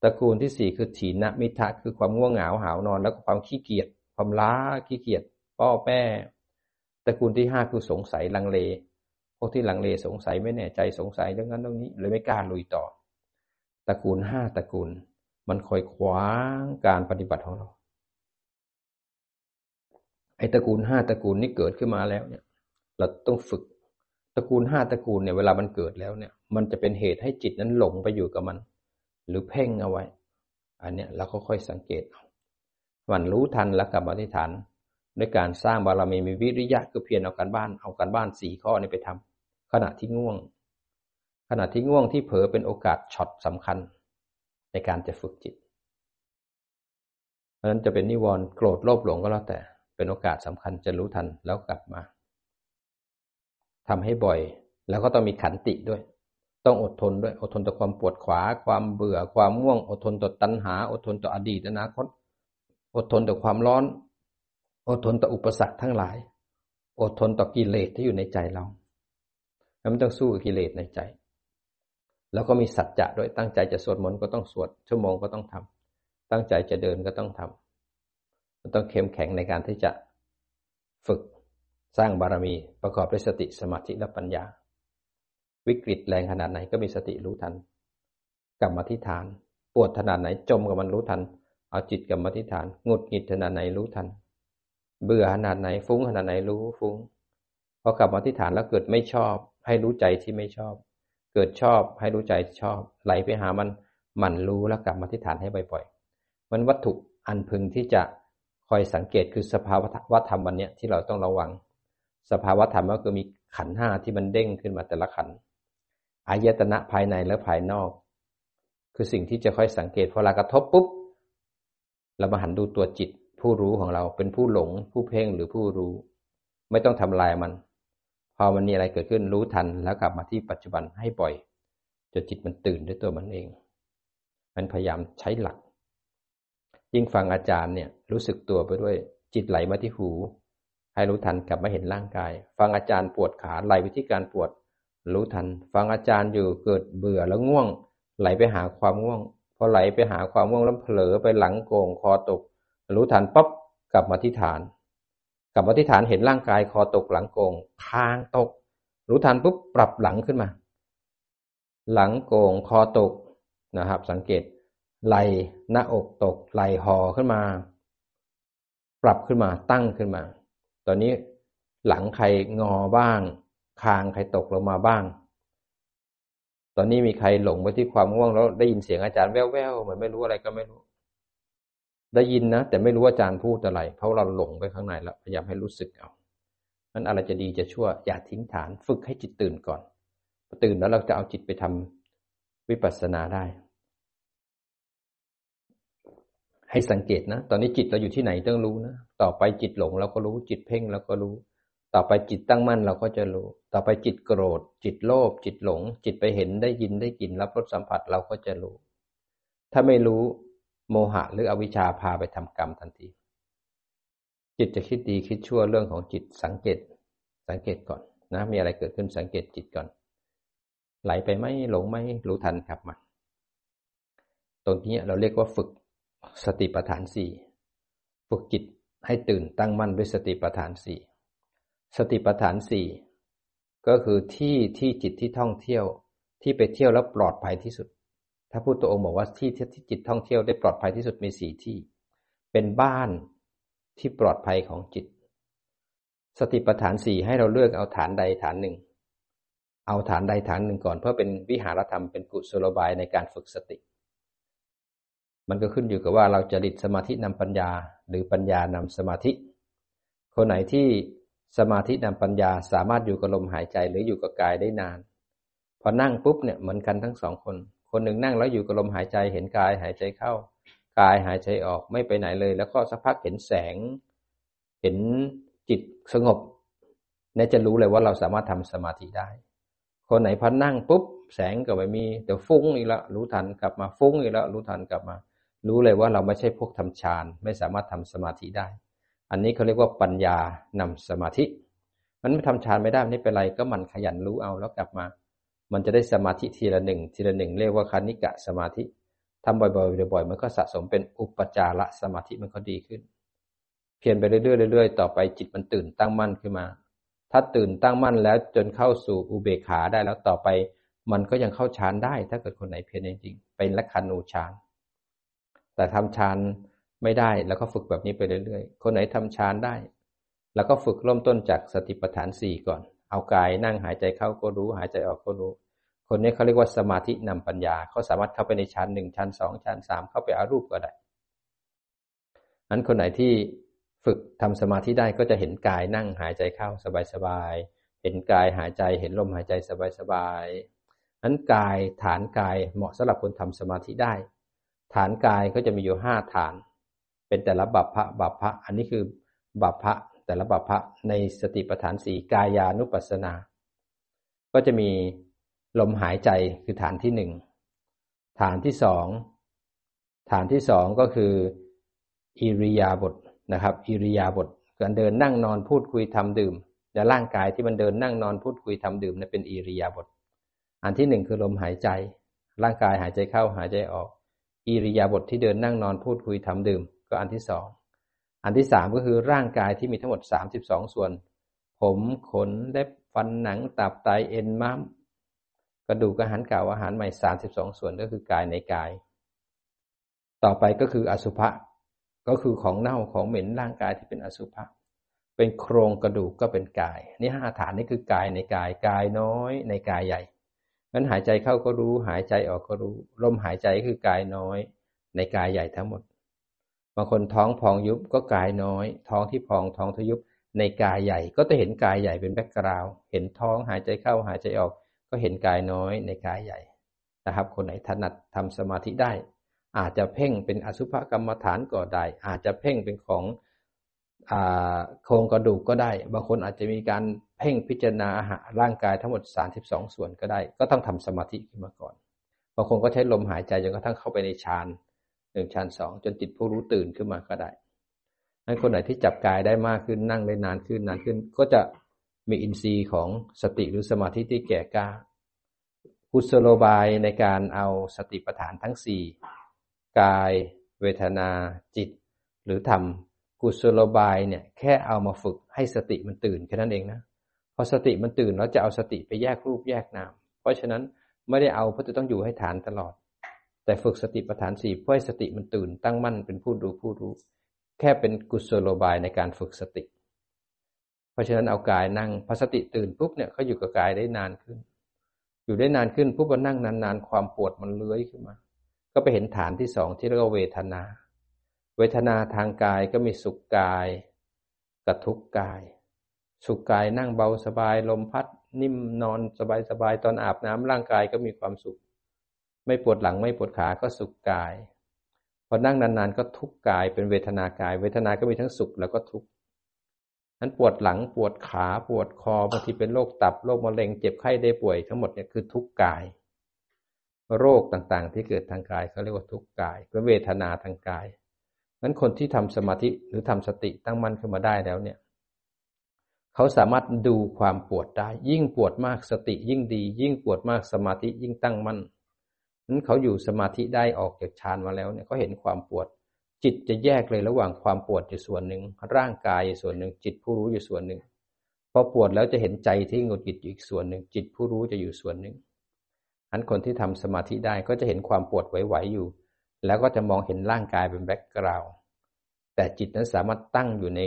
ตระกูลที่สี่คือถีนมิทะคือความง่วงเหงาหาวนอน แล้วก็ความขี้เกียจ ความล้าขี้เกียจ ป้อแป้ ตระกูลที่ห้าคือสงสัยลังเล พวกที่ลังเลสงสัยไม่แน่ใจสงสัยเรื่องนั้นเรื่องนี้เลยไม่กล้าลุยต่อ ตระกูลห้าตระกูล มันคอยขวางการปฏิบัติของเรา ไอ้ตระกูลห้าตระกูลนี้เกิดขึ้นมาแล้วเนี่ย เราต้องฝึกตระกูลห้าตระกูลเนี่ยเวลามันเกิดแล้วเนี่ย มันจะเป็นเหตุให้จิตนั้นหลงไปอยู่กับมัน หรือเพ่งเอาไว้ อันเนี้ยเราก็ค่อยสังเกตมันรู้ทันแล้วกลับมาที่ฐานด้วยการสร้างบารมีมีวิริยะคือเพียรเอาการบ้านเอาการบ้านสี่ข้อนี้ไปทำขณะที่ง่วง ขณะที่ง่วงที่เผลอเป็นโอกาสช็อตสำคัญ ในการจะฝึกจิต เพราะนั้นจะเป็นนิวรณ์โกรธโลภหลงก็แล้วแต่ เป็นโอกาสสำคัญจะรู้ทันแล้วกลับมาทำให้บ่อย แล้วก็ต้องมีขันติด้วย ต้องอดทนด้วย อดทนต่อความปวดขวา ความเบื่อ ความง่วง อดทนต่อตัณหา อดทนต่ออดีตอนาคต อดทนต่อความร้อน อดทนต่ออุปสรรคทั้งหลาย อดทนต่อกิเลสที่อยู่ในใจเราแล้วมันต้องสู้กับกิเลสในใจ แล้วก็มีสัจจะด้วยตั้งใจจะสวดมนต์ก็ต้องสวด ชั่วโมงก็ต้องทำตั้งใจจะเดินก็ต้องทำมันต้องเข้มแข็งในการที่จะฝึกสร้างบารมีประกอบด้วยสติสมาธิและปัญญา วิกฤตแรงขนาดไหนก็มีสติรู้ทันกลับมาที่ฐาน ปวดขนาดไหนจมกับมันรู้ทัน เอาจิตกลับมาที่ฐานงุดหงิดขนาดไหนรู้ทัน เบื่อขนาดไหนฟุ้งขนาดไหนรู้ฟุ้งพอกลับมาที่ฐานแล้วเกิดไม่ชอบ ให้รู้ใจที่ไม่ชอบ เกิดชอบให้รู้ใจชอบ ไหลไปหามันหมั่นรู้แล้วกลับมาที่ฐานให้บ่อยๆมันวัตถุอันพึงที่จะคอยสังเกตคือสภาวะธรรมวันนี้ที่เราต้องระวัง สภาวะธรรมก็คือมีขันห้าที่มันเด้งขึ้นมาแต่ละขันอายตนะภายในและภายนอก คือสิ่งที่จะค่อยสังเกตพอเรากระทบปุ๊บเรามาหันดูตัวจิตผู้รู้ของเราเป็นผู้หลง ผู้เพ่งหรือผู้รู้ ไม่ต้องทำลายมัน พอมันมีอะไรเกิดขึ้นรู้ทันแล้วกลับมาที่ปัจจุบันให้บ่อยจนจิตมันตื่นด้วยตัวมันเอง มันพยายามใช้หลัก ยิ่งฟังอาจารย์เนี่ยรู้สึกตัวไปด้วยจิตไหลมาที่หู ให้รู้ทันกลับมาเห็นร่างกาย ฟังอาจารย์ปวดขาไหลวิธีการปวด รู้ทัน ฟังอาจารย์อยู่เกิดเบื่อแล้วง่วง ไหลไปหาความง่วงพอไหลไปหาความง่วงแล้วเผลอไปหลังโกงคอตก รู้ทันปั๊บกลับมาที่ฐาน กับมาที่ฐานเห็นร่างกายคอตกหลังโกงคางตก รู้ทันปุ๊บปรับหลังขึ้นมา หลังโกงคอตกนะครับ สังเกตไหลหน้าอกตกไหลห่อขึ้นมา ปรับขึ้นมาตั้งขึ้นมา ตอนนี้หลังใครงอบ้าง คางใครตกลงมาบ้าง ตอนนี้มีใครหลงไปที่ความง่วงแล้วได้ยินเสียงอาจารย์แว่วๆเหมือนไม่รู้อะไรก็ไม่รู้ ได้ยินนะ แต่ไม่รู้ว่าอาจารย์พูดอะไร เพราะเราหลงไปข้างในแล้วพยายามให้รู้สึกเอานั้นอะไรจะดีจะชั่วอย่าทิ้งฐานฝึกให้จิตตื่นก่อนตื่นแล้วเราจะเอาจิตไปทำวิปัสสนาได้ ให้สังเกตนะ ตอนนี้จิตเราอยู่ที่ไหนต้องรู้นะต่อไปจิตหลงเราก็รู้ จิตเพ่งเราก็รู้ ต่อไปจิตตั้งมั่นเราก็จะรู้ ต่อไปจิตโกรธ จิตโลภจิตหลง จิตไปเห็นได้ยินได้กลิ่นรับรสสัมผัสเราก็จะรู้ ถ้าไม่รู้ โมหะหรืออวิชชาพาไปทำกรรมทันที จิตจะคิดดีคิดชั่วเรื่องของจิตสังเกต สังเกตก่อนนะ มีอะไรเกิดขึ้นสังเกตจิตก่อน ไหลไปไหมหลงไหมรู้ทันครับมาตรงนี้เราเรียกว่าฝึกสติปัฏฐานสี่ฝึกจิตให้ตื่นตั้งมั่นด้วยสติปัฏฐานสี่สติปัฏฐานสี่ก็คือที่ที่จิตที่ท่องเที่ยวที่ไปเที่ยวแล้วปลอดภัยที่สุด ถ้าพูดตัวองค์บอกว่าที่ที่จิตท่องเที่ยวได้ปลอดภัยที่สุดมีสี่ที่ เป็นบ้านที่ปลอดภัยของจิต สติปัฏฐานสี่ให้เราเลือกเอาฐานใดฐานหนึ่ง เอาฐานใดฐานหนึ่งก่อน เพื่อเป็นวิหารธรรมเป็นกุศโลบายในการฝึกสติ มันก็ขึ้นอยู่กับว่าเราจะดิดสมาธินำปัญญา หรือปัญญานำสมาธิ คนไหนที่สมาธินำปัญญาสามารถอยู่กับลมหายใจหรืออยู่กับกายได้นาน พอนั่งปุ๊บเนี่ยเหมือนกันทั้งสองคน คนหนึ่งนั่งแล้วอยู่กับลมหายใจเห็นกายหายใจเข้า กายหายใจออกไม่ไปไหนเลย แล้วก็สักพักเห็นแสง เห็นจิตสงบเนี่ยจะรู้เลยว่าเราสามารถทำสมาธิได้ คนไหนพอนั่งปุ๊บแสงก็ไม่มีเดี๋ยวฟุ้งอีกแล้วรู้ทันกลับมาฟุ้งอีกแล้วรู้ทันกลับมา รู้เลยว่าเราไม่ใช่พวกทำฌานไม่สามารถทำสมาธิได้ อันนี้เขาเรียกว่าปัญญานำสมาธิ มันไม่ทำฌานไม่ได้ไม่เป็นไรก็มันขยันรู้เอาแล้วกลับมา มันจะได้สมาธิทีละหนึ่งทีละหนึ่งเรียกว่าคณิกะสมาธิทำบ่อยๆบ่อยๆมันก็สะสมเป็นอุปจารสมาธิมันก็ดีขึ้น เพียรไปเรื่อยๆเรื่อยๆต่อไปจิตมันตื่นตั้งมั่นขึ้นมา ถ้าตื่นตั้งมั่นแล้วจนเข้าสู่อุเบกขาได้แล้วต่อไป มันก็ยังเข้าฌานได้ ถ้าเกิดคนไหนเพียรจริงๆเป็นลักขณูฌานแต่ทำฌานไม่ได้แล้วก็ฝึกแบบนี้ไปเรื่อยๆ คนไหนทำฌานได้ แล้วก็ฝึกเริ่มต้นจากสติปัฏฐานสี่ก่อน เอากายนั่งหายใจเข้าก็รู้หายใจออกก็รู้ คนนี้เขาเรียกว่าสมาธินำปัญญาเขาสามารถเข้าไปในชั้นหนึ่งชั้นสองชั้นสามเข้าไปอารูปก็ได้นั้นคนไหนที่ฝึกทำสมาธิได้ก็จะเห็นกายนั่งหายใจเข้าสบายๆเห็นกายหายใจเห็นลมหายใจสบายๆนั้นกายฐานกายเหมาะสำหรับคนทำสมาธิได้ ฐานกายก็จะมีอยู่ห้าฐาน เป็นแต่ละบัพพะบัพพะอันนี้คือบัพพะ แต่ละบัพพะในสติปัฏฐานสี่กายานุปัสสนา ก็จะมีลมหายใจคือฐานที่หนึ่งฐานที่สองฐานที่สองก็คืออิริยาบถนะครับ อิริยาบถการเดินนั่งนอนพูดคุยทำดื่มและร่างกายที่มันเดินนั่งนอนพูดคุยทำดื่มนั่นเป็นอิริยาบถอันที่หนึ่งคือลมหายใจ ร่างกายหายใจเข้าหายใจออก อิริยาบถทที่เดินนั่งนอนพูดคุยทำดื่ม ก็อันที่สอง อันที่สามก็คือร่างกายที่มีทั้งหมดสามสิบสองส่วน ผมขนเล็บฟันหนังตับไตเอ็นม้ามกระดูกอาหารเก่าอาหารใหม่สามสิบสองส่วนก็คือกายในกาย ต่อไปก็คืออสุภะก็คือของเน่าของเหม็นร่างกายที่เป็นอสุภะเป็นโครงกระดูกก็เป็นกาย นี่ห้าฐานนี่คือกายในกายกายน้อยในกายใหญ่งั้นหายใจเข้าก็รู้ หายใจออกก็รู้ลมหายใจคือกายน้อย ในกายใหญ่ทั้งหมดางคนท้องพองยุบก็กายน้อย ท้องที่พองท้องทยุบในกายใหญ่ ก็จะเห็นกายใหญ่เป็นแบ็กกราวเห็นท้องหายใจเข้าหายใจออก ก็เห็นกายน้อยในกายใหญ่นะครับ คนไหนถนัดทำสมาธิได้ อาจจะเพ่งเป็นอสุภกรรมฐานก็ได้ อาจจะเพ่งเป็นของโครงกระดูกก็ได้ บางคนอาจจะมีการเพ่งพิจารณาอาหารร่างกายทั้งหมด 32 ส่วนก็ได้ ก็ต้องทำสมาธิขึ้นมาก่อน บางคนก็ใช้ลมหายใจจนกระทั่งเข้าไปในฌาน หนึ่งชั้นสองจนจิตผู้รู้ตื่นขึ้นมาก็ได้นั้นคนไหนที่จับกายได้มากขึ้นนั่งได้นานขึ้นนานขึ้น ก็จะมีอินทรีย์ของสติหรือสมาธิที่แก่กล้ากุศโลบายในการเอาสติปัฏฐานทั้งสี่กาย เวทนา จิต หรือธรรมกุศโลบายเนี่ยแค่เอามาฝึกให้สติมันตื่นแค่นั้นเองนะพอสติมันตื่นแล้วจะเอาสติไปแยกรูปแยกนาม เพราะฉะนั้นไม่ได้เอาเพราะจะต้องอยู่ให้ฐานตลอด แต่ฝึกสติปัฏฐานสี่เพื่อให้สติมันตื่นตั้งมั่นเป็นผู้ดูผู้รู้ แค่เป็นกุศโลบายในการฝึกสติ เพราะฉะนั้นเอากายนั่งพอสติตื่นปุ๊บเนี่ยเขาอยู่กับกายได้นานขึ้น อยู่ได้นานขึ้นปุ๊บพอนั่งนานๆความปวดมันเลื้อยขึ้นมา ก็ไปเห็นฐานที่สองที่เรียกว่าเวทนา เวทนาทางกายก็มีสุขกายกับทุกกาย สุขกายนั่งเบาสบายลมพัดนิ่มนอนสบายๆตอนอาบน้ำร่างกายก็มีความสุข ไม่ปวดหลังไม่ปวดขาก็สุขกาย พอนั่งนานๆก็ทุกกายเป็นเวทนากาย เวทนาก็มีทั้งสุขแล้วก็ทุกข์นั้นปวดหลังปวดขาปวดคอบางทีเป็นโรคตับโรคมะเร็งเจ็บไข้ได้ป่วยทั้งหมดเนี่ยคือทุกกาย โรคต่างๆ ที่เกิดทางกายเขาเรียกว่าทุกข์กายเป็นเวทนาทางกายนั้นคนที่ทำสมาธิหรือทำสติตั้งมั่นขึ้นมาได้แล้วเนี่ย เขาสามารถดูความปวดได้ ยิ่งปวดมากสติยิ่งดี ยิ่งปวดมากสมาธิยิ่งตั้งมั่น นั้นเขาอยู่สมาธิได้ออกจากฌานมาแล้วเนี่ยเขาเห็นความปวด จิตจะแยกเลยระหว่างความปวดอยู่ส่วนหนึ่ง ร่างกายอยู่ส่วนหนึ่ง จิตผู้รู้อยู่ส่วนหนึ่งพอปวดแล้วจะเห็นใจที่หงุดหงิดอีกส่วนหนึ่ง จิตผู้รู้จะอยู่ส่วนหนึ่งอันคนที่ทำสมาธิได้ก็จะเห็นความปวดไหวๆอยู่ แล้วก็จะมองเห็นร่างกายเป็น backgroundแต่จิตนั้นสามารถตั้งอยู่ใน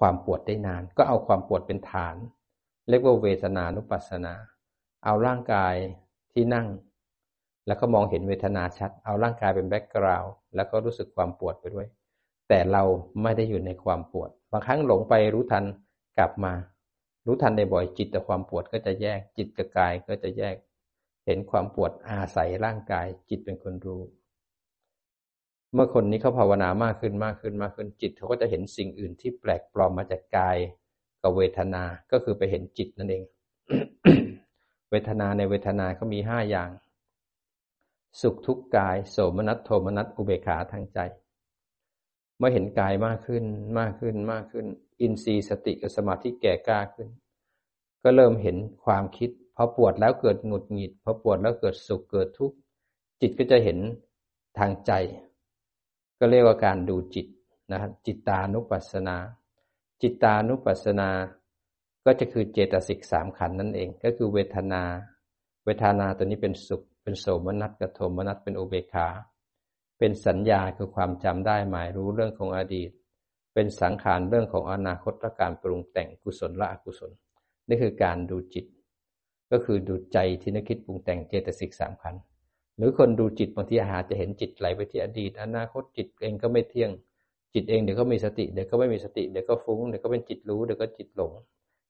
ความปวดได้นาน ก็เอาความปวดเป็นฐาน เรียกว่าเวทนานุปัสสนา เอาร่างกายที่นั่ง แล้วก็มองเห็นเวทนาชัด เอาร่างกายเป็นแบ็กกราวด์แล้วก็รู้สึกความปวดไปด้วย แต่เราไม่ได้อยู่ในความปวด บางครั้งหลงไปรู้ทันกลับมา รู้ทันในบ่อยจิตกับความปวดก็จะแยก จิตกับกายก็จะแยก เห็นความปวดอาศัยร่างกายจิตเป็นคนรู้ เมื่อคนนี้เขาภาวนามากขึ้นมากขึ้นมากขึ้นจิตเขาก็จะเห็นสิ่งอื่นที่แปลกปลอมมาจากกายกับเวทนา ก็คือไปเห็นจิตนั่นเอง เวทนาในเวทนาเขามีห้าอย่าง สุขทุกกาย โสมนัสโทมนัสอุเบขาทางใจ เมื่อเห็นกายมากขึ้นมากขึ้นมากขึ้น อินทรีย์สติกับสมาธิแก่กล้าขึ้น ก็เริ่มเห็นความคิดพอปวดแล้วเกิดหงุดหงิดพอปวดแล้วเกิดสุขเกิดทุกข์จิตก็จะเห็นทางใจ ก็เรียกว่าการดูจิตนะจิตตานุปัสสนา จิตตานุปัสสนา ก็จะคือเจตสิกสามขันนั่นเอง ก็คือเวทนา เวทนาตัวนี้เป็นสุข เป็นโสมนัสกับโทมนัสเป็นอุเบกขา เป็นสัญญาคือความจำได้หมายรู้เรื่องของอดีต เป็นสังขารเรื่องของอนาคตและการปรุงแต่งกุศลและอกุศล นี่คือการดูจิต ก็คือดูใจที่นึกคิดปรุงแต่งเจตสิกสามขันหรือคนดูจิตบางทีอาจจะเห็นจิตไหลไปที่อดีต อนาคตจิตเองก็ไม่เที่ยง จิตเองเดี๋ยวก็มีสติเดี๋ยวก็ไม่มีสติเดี๋ยวก็ฟุ้งเดี๋ยวก็เป็นจิตรู้เดี๋ยวก็จิตหลง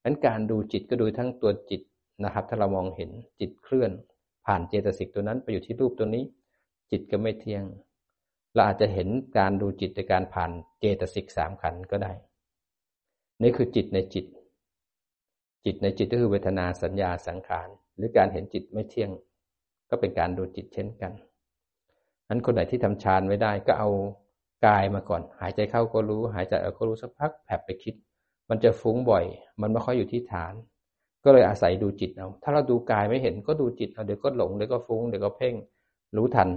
นั้นการดูจิตก็ดูทั้งตัวจิตนะครับ ถ้าเรามองเห็นจิตเคลื่อน ผ่านเจตสิกตัวนั้นไปอยู่ที่รูปตัวนี้ จิตก็ไม่เที่ยงเราอาจจะเห็นการดูจิตในการผ่านเจตสิกสามขันก็ได้ นี่คือจิตในจิต จิตในจิตก็คือเวทนาสัญญาสังขาร หรือการเห็นจิตไม่เที่ยง ก็เป็นการดูจิตเช่นกันนั้นคนไหนที่ทำฌานไม่ได้ก็เอากายมาก่อน หายใจเข้าก็รู้ หายใจออกก็รู้สักพักแผบไปคิด มันจะฟุ้งบ่อย มันไม่ค่อยอยู่ที่ฐาน ก็เลยอาศัยดูจิตเอา ถ้าเราดูกายไม่เห็นก็ดูจิตเอา เดี๋ยวก็หลง เดี๋ยวก็ฟุ้ง เดี๋ยวก็เพ่ง รู้ทัน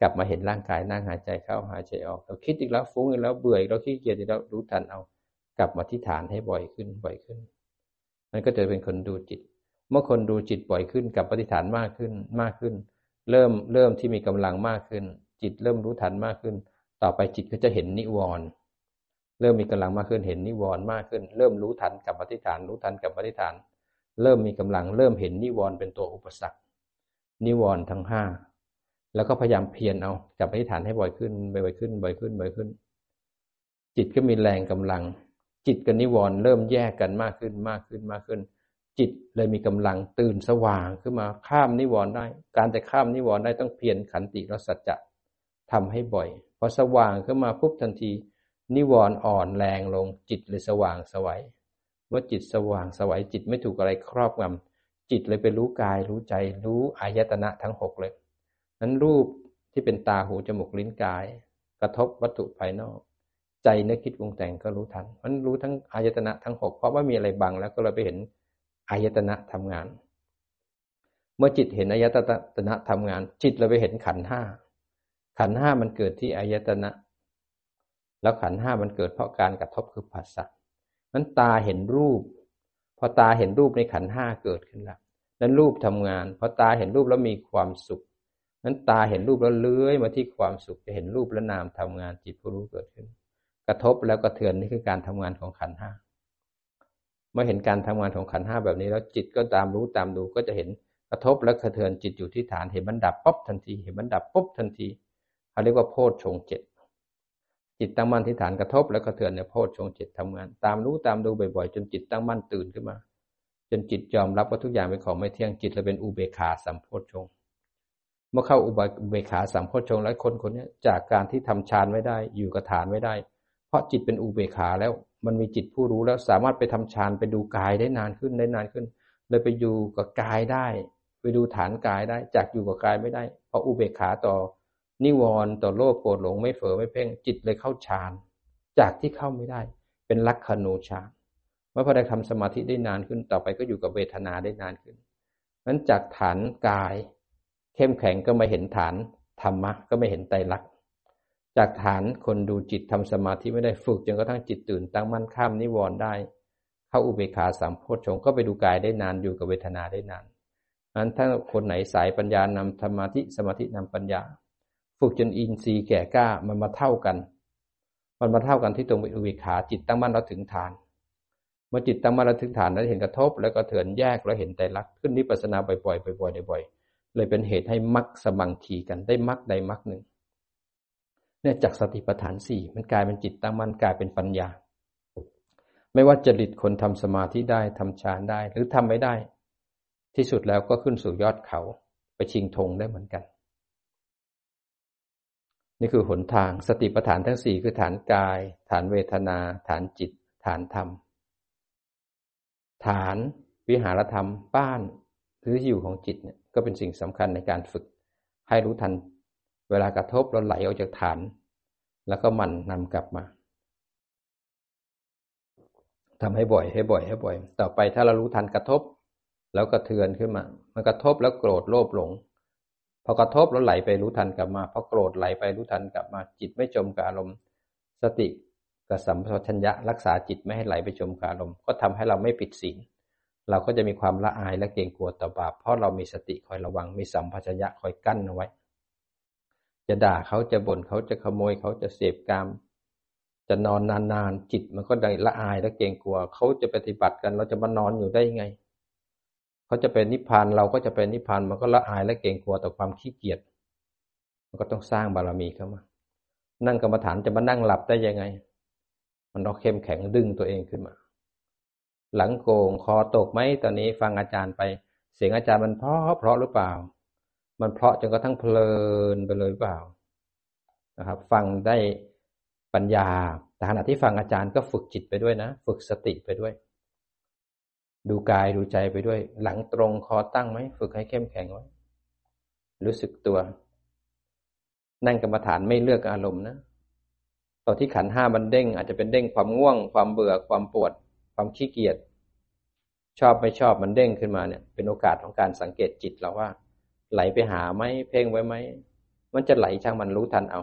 กลับมาเห็นร่างกายนั่งหายใจเข้าหายใจออก เราคิดอีกแล้วฟุ้งอีกแล้วเบื่ออีกแล้วขี้เกียจอีกแล้วรู้ทันเอา กลับมาที่ฐานให้บ่อยขึ้นบ่อยขึ้น มันก็จะเป็นคนดูจิต เมื่อคนดูจิตบ่อยขึ้นกับปฏิฐานมากขึ้นมากขึ้น เริ่มเริ่มที่มีกำลังมากขึ้น จิตเริ่มรู้ทันมากขึ้น ต่อไปจิตก็จะเห็นนิวรณ์เริ่มมีกำลังมากขึ้นเห็นนิวรณ์มากขึ้น เริ่มรู้ทันกับปฏิฐาน รู้ทันกับปฏิฐาน เริ่มมีกำลังเริ่มเห็นนิวรณ์เป็นตัวอุปสรรค นิวรณ์ทั้งห้าแล้วก็พยายามเพียรเอาจับปฏิฐานให้บ่อยขึ้นบ่อยขึ้นบ่อยขึ้นบ่อยขึ้น จิตก็มีแรงกำลัง จิตกับนิวรณ์เริ่มแยกกันมากขึ้นมากขึ้นมากขึ้น จิตเลยมีกำลังตื่นสว่างขึ้นมาข้ามนิวรณ์ได้ การจะข้ามนิวรณ์ได้ต้องเพียรขันติและสัจจะทำให้บ่อยพอสว่างขึ้นมาปุ๊บทันที นิวรณ์อ่อนแรงลงจิตเลยสว่างสวัย เมื่อจิตสว่างสวัยจิตไม่ถูกอะไรครอบงำจิตเลยไปรู้กายรู้ใจ รู้อายตนะทั้งหกเลยนั้นรูปที่เป็นตาหูจมูกลิ้นกาย กระทบวัตถุภายนอก ใจนึกคิดวงแต่งก็รู้ทันมันรู้ทั้งอายตนะทั้งหกเพราะว่ามีอะไรบังแล้วก็เลยไปเห็นอายตนะทำงาน เมื่อจิตเห็นอายตนะทำงาน จิตเราไปเห็นขันห้าขันห้ามันเกิดที่อายตนะ แล้วขันห้ามันเกิดเพราะการกระทบคือภาษา นั้นตาเห็นรูป พอตาเห็นรูปในขันห้าเกิดขึ้นแล้วนั้นรูปทำงาน พอตาเห็นรูปแล้วมีความสุข นั้นตาเห็นรูปแล้วเลื้อยมาที่ความสุขจะเห็นรูปและนามทำงานจิตผู้รู้เกิดขึ้น กระทบแล้วกระเทือนนี่คือการทำงานของขันห้าเมื่อเห็นการทำงานของขันห้าแบบนี้แล้วจิตก็ตามรู้ตามดูก็จะเห็นกระทบและกระเทือนจิตอยู่ที่ฐานเห็นมันดับปุ๊บทันที เห็นมันดับปุ๊บทันทีเขาเรียกว่าโพชฌงเจ็ด จิตตั้งมั่นที่ฐานกระทบและกระเทือนเนี่ยโพชฌงจ็ดทำงาน ตามรู้ตามดูบ่อยๆ จนจิตตั้งมั่นตื่นขึ้นมา จนจิตยอมรับว่าทุกอย่างเป็นของไม่เที่ยงจิตเลยเป็นอุเบกขาสัมโพชฌงเมื่อเข้าอุเบกขาสัมโพชฌงแล้วคนคนนี้จากการที่ทำฌานไม่ได้อยู่กับฐานไม่ได้ เพราะจิตเป็นอุเบกขาแล้วมันมีจิตผู้รู้แล้วสามารถไปทำฌานไปดูกายได้นานขึ้นได้นานขึ้น เลยไปอยู่กับกายได้ ไปดูฐานกายได้จากอยู่กับกายไม่ได้ เพราะอุเบกขาต่อ นิวรณ์ต่อโลภโกรธหลงไม่เฝอไม่เพ่งจิตเลยเข้าฌานจากที่เข้าไม่ได้ เป็นลักขณูฌานเมื่อพอได้ทำสมาธิได้นานขึ้นต่อไปก็อยู่กับเวทนาได้นานขึ้นนั้นจากฐานกาย เข้มแข็งก็ไม่เห็นฐานธรรมะก็ไม่เห็นไตรลักษณ์จากฐานคนดูจิตทำสมาธิไม่ได้ฝึกจนกระทั่งจิตตื่นตั้งมั่นข้ามนิวรณ์ได้ เข้าอุเบกขาสามโพชฌงก็ไปดูกายได้นานอยู่กับเวทนาได้นานนั้นถ้าคนไหนสายปัญญานำสมาธิสมาธินำปัญญา ฝึกจนอินทรีย์แก่กล้ามันมาเท่ากัน มันมาเท่ากันที่ตรงอุเบกขาจิตตั้งมั่นแล้วถึงฐาน เมื่อจิตตั้งมั่นแล้วถึงฐานแล้วเห็นกระทบ แล้วก็เถือนแยกแล้วเห็นใจรักขึ้นนิพพานาบ่อยๆบ่อยๆบ่อยๆเลยเป็นเหตุให้มักสมังคีกันได้มักใดมักหนึ่งเนี่ยจากสติปัฏฐานสี่มันกลายเป็นจิตตั้งมั่นกลายเป็นปัญญา ไม่ว่าจริตคนทำสมาธิได้ทำฌานได้หรือทำไม่ได้ ที่สุดแล้วก็ขึ้นสู่ยอดเขาไปชิงธงได้เหมือนกัน นี่คือหนทางสติปัฏฐานทั้งสี่คือฐานกาย ฐานเวทนา ฐานจิต ฐานธรรม ฐานวิหารธรรมบ้านหรืออยู่ของจิตเนี่ยก็เป็นสิ่งสำคัญในการฝึก ให้รู้ทันเวลากระทบเราไหลออกจากฐาน แล้วก็มันนำกลับมาทำให้บ่อยให้บ่อยให้บ่อย ต่อไปถ้าเรารู้ทันกระทบ แล้วกระเทือนขึ้นมา มันกระทบแล้วโกรธโลภหลง พอกระทบแล้วไหลไปรู้ทันกลับมาพอโกรธไหลไปรู้ทันกลับมา จิตไม่จมกับอารมณ์ สติกับสัมปชัญญะรักษาจิตไม่ให้ไหลไปจมกับอารมณ์ก็ทำให้เราไม่ปิดศีลเราก็จะมีความละอายและเกรงกลัวต่อบาปเพราะเรามีสติคอยระวังมีสัมปชัญญะคอยกั้นเอาไว้ จะด่าเขาจะบ่นเขาจะขโมยเขาจะเสพกามจะนอนนานๆจิตมันก็ได้ละอายและเกรงกลัวเขาจะปฏิบัติกัน เราจะมานอนอยู่ได้ยังไง เขาจะเป็นนิพพานเราก็จะเป็นนิพพานมันก็ละอายและเกรงกลัวต่อความขี้เกียจมันก็ต้องสร้างบารมีเข้ามา นั่งกรรมฐานจะมานั่งหลับได้ยังไง มันต้องเข้มแข็งดึงตัวเองขึ้นมา หลังโกงคอตกไหมตอนนี้ฟังอาจารย์ไป เสียงอาจารย์มันเพราะเพราะหรือเปล่า มันเพราะจนกระทั่งเพลินไปเลยหรือเปล่านะครับ ฟังได้ปัญญาแต่ขณะที่ฟังอาจารย์ก็ฝึกจิตไปด้วยนะ ฝึกสติไปด้วย ดูกายดูใจไปด้วย หลังตรงคอตั้งไหมฝึกให้เข้มแข็งไว้ รู้สึกตัว นั่งกรรมฐานไม่เลือกอารมณ์นะตอนที่ขันห้ามันเด้ง อาจจะเป็นเด้งความง่วง ความเบื่อความปวด ความขี้เกียจชอบไม่ชอบมันเด้งขึ้นมาเนี่ย เป็นโอกาสของการสังเกตจิตเราว่า ไหลไปหาไหมเพ่งไว้ไหมมันจะไหลช่างมันรู้ทันเอา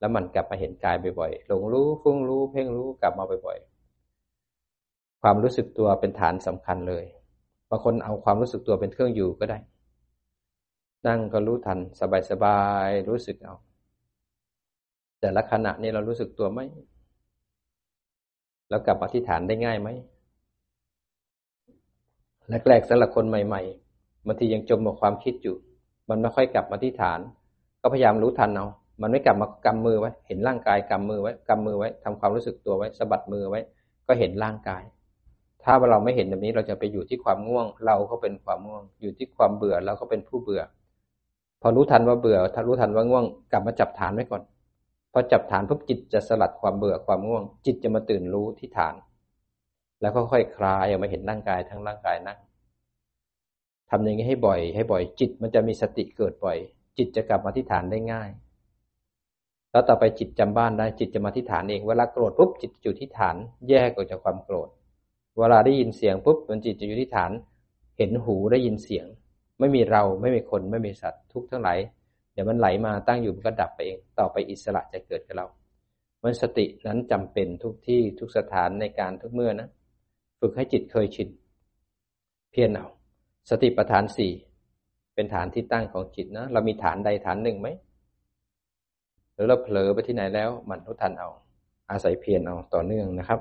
แล้วมันกลับมาเห็นกายบ่อยๆหลงรู้ฟุ้งรู้ เพ่งรู้กลับมาบ่อยๆ ความรู้สึกตัวเป็นฐานสำคัญเลยบางคนเอาความรู้สึกตัวเป็นเครื่องอยู่ก็ได้ นั่งก็รู้ทันสบายๆรู้สึกเอา แต่ละขณะนี้เรารู้สึกตัวไหมแล้วกลับมาที่ฐานได้ง่ายไหมแรกๆสำหรับคนใหม่ๆบางทียังจมกับความคิดอยู่ มันไม่ค่อยกลับมาที่ฐาน ก็พยายามรู้ทันเอา มันไม่กลับมากำมือไว้ เห็นร่างกายกำมือไว้กำมือไว้ทำความรู้สึกตัวไว้สะบัดมือไว้ ก็เห็นร่างกาย ถ้าเราไม่เห็นแบบนี้เราจะไปอยู่ที่ความง่วง เราก็เป็นความง่วง อยู่ที่ความเบื่อเราก็เป็นผู้เบื่อ พอรู้ทันว่าเบื่อ ถ้ารู้ทันว่าง่วง กลับมาจับฐานไว้ก่อน พอจับฐานปุ๊บจิตจะสลัดความเบื่อความง่วง จิตจะมาตื่นรู้ที่ฐาน แล้วก็ค่อยคลายออกมาเห็นร่างกายทั้งร่างกายนั่งทำอย่างนี้ให้บ่อย ให้บ่อย จิตมันจะมีสติเกิดบ่อย จิตจะกลับมาที่ฐานได้ง่าย แล้วต่อไปจิตจำบ้านได้จิตจะมาที่ฐานเองเวลาโกรธปุ๊บจิตอยู่ที่ฐานแยกออกจากความโกรธ เวลาได้ยินเสียงปุ๊บมันจิตจะอยู่ที่ฐาน เห็นหูได้ยินเสียง ไม่มีเราไม่มีคนไม่มีสัตว์ทุกทั้งหลายเดี๋ยวมันไหลมาตั้งอยู่มันก็ดับไปเอง ต่อไปอิสระจะเกิดกับเรามันสตินั้นจำเป็นทุกที่ทุกสถานในการทุกเมื่อนะ ฝึกให้จิตเคยชิน เพียรเอาสติปัฏฐานสี่เป็นฐานที่ตั้งของจิตนะ เรามีฐานใดฐานหนึ่งไหมหรือเราเผลอไปที่ไหนแล้วมันรู้ทันเอา อาศัยเพียรเอาต่อเนื่องนะครับ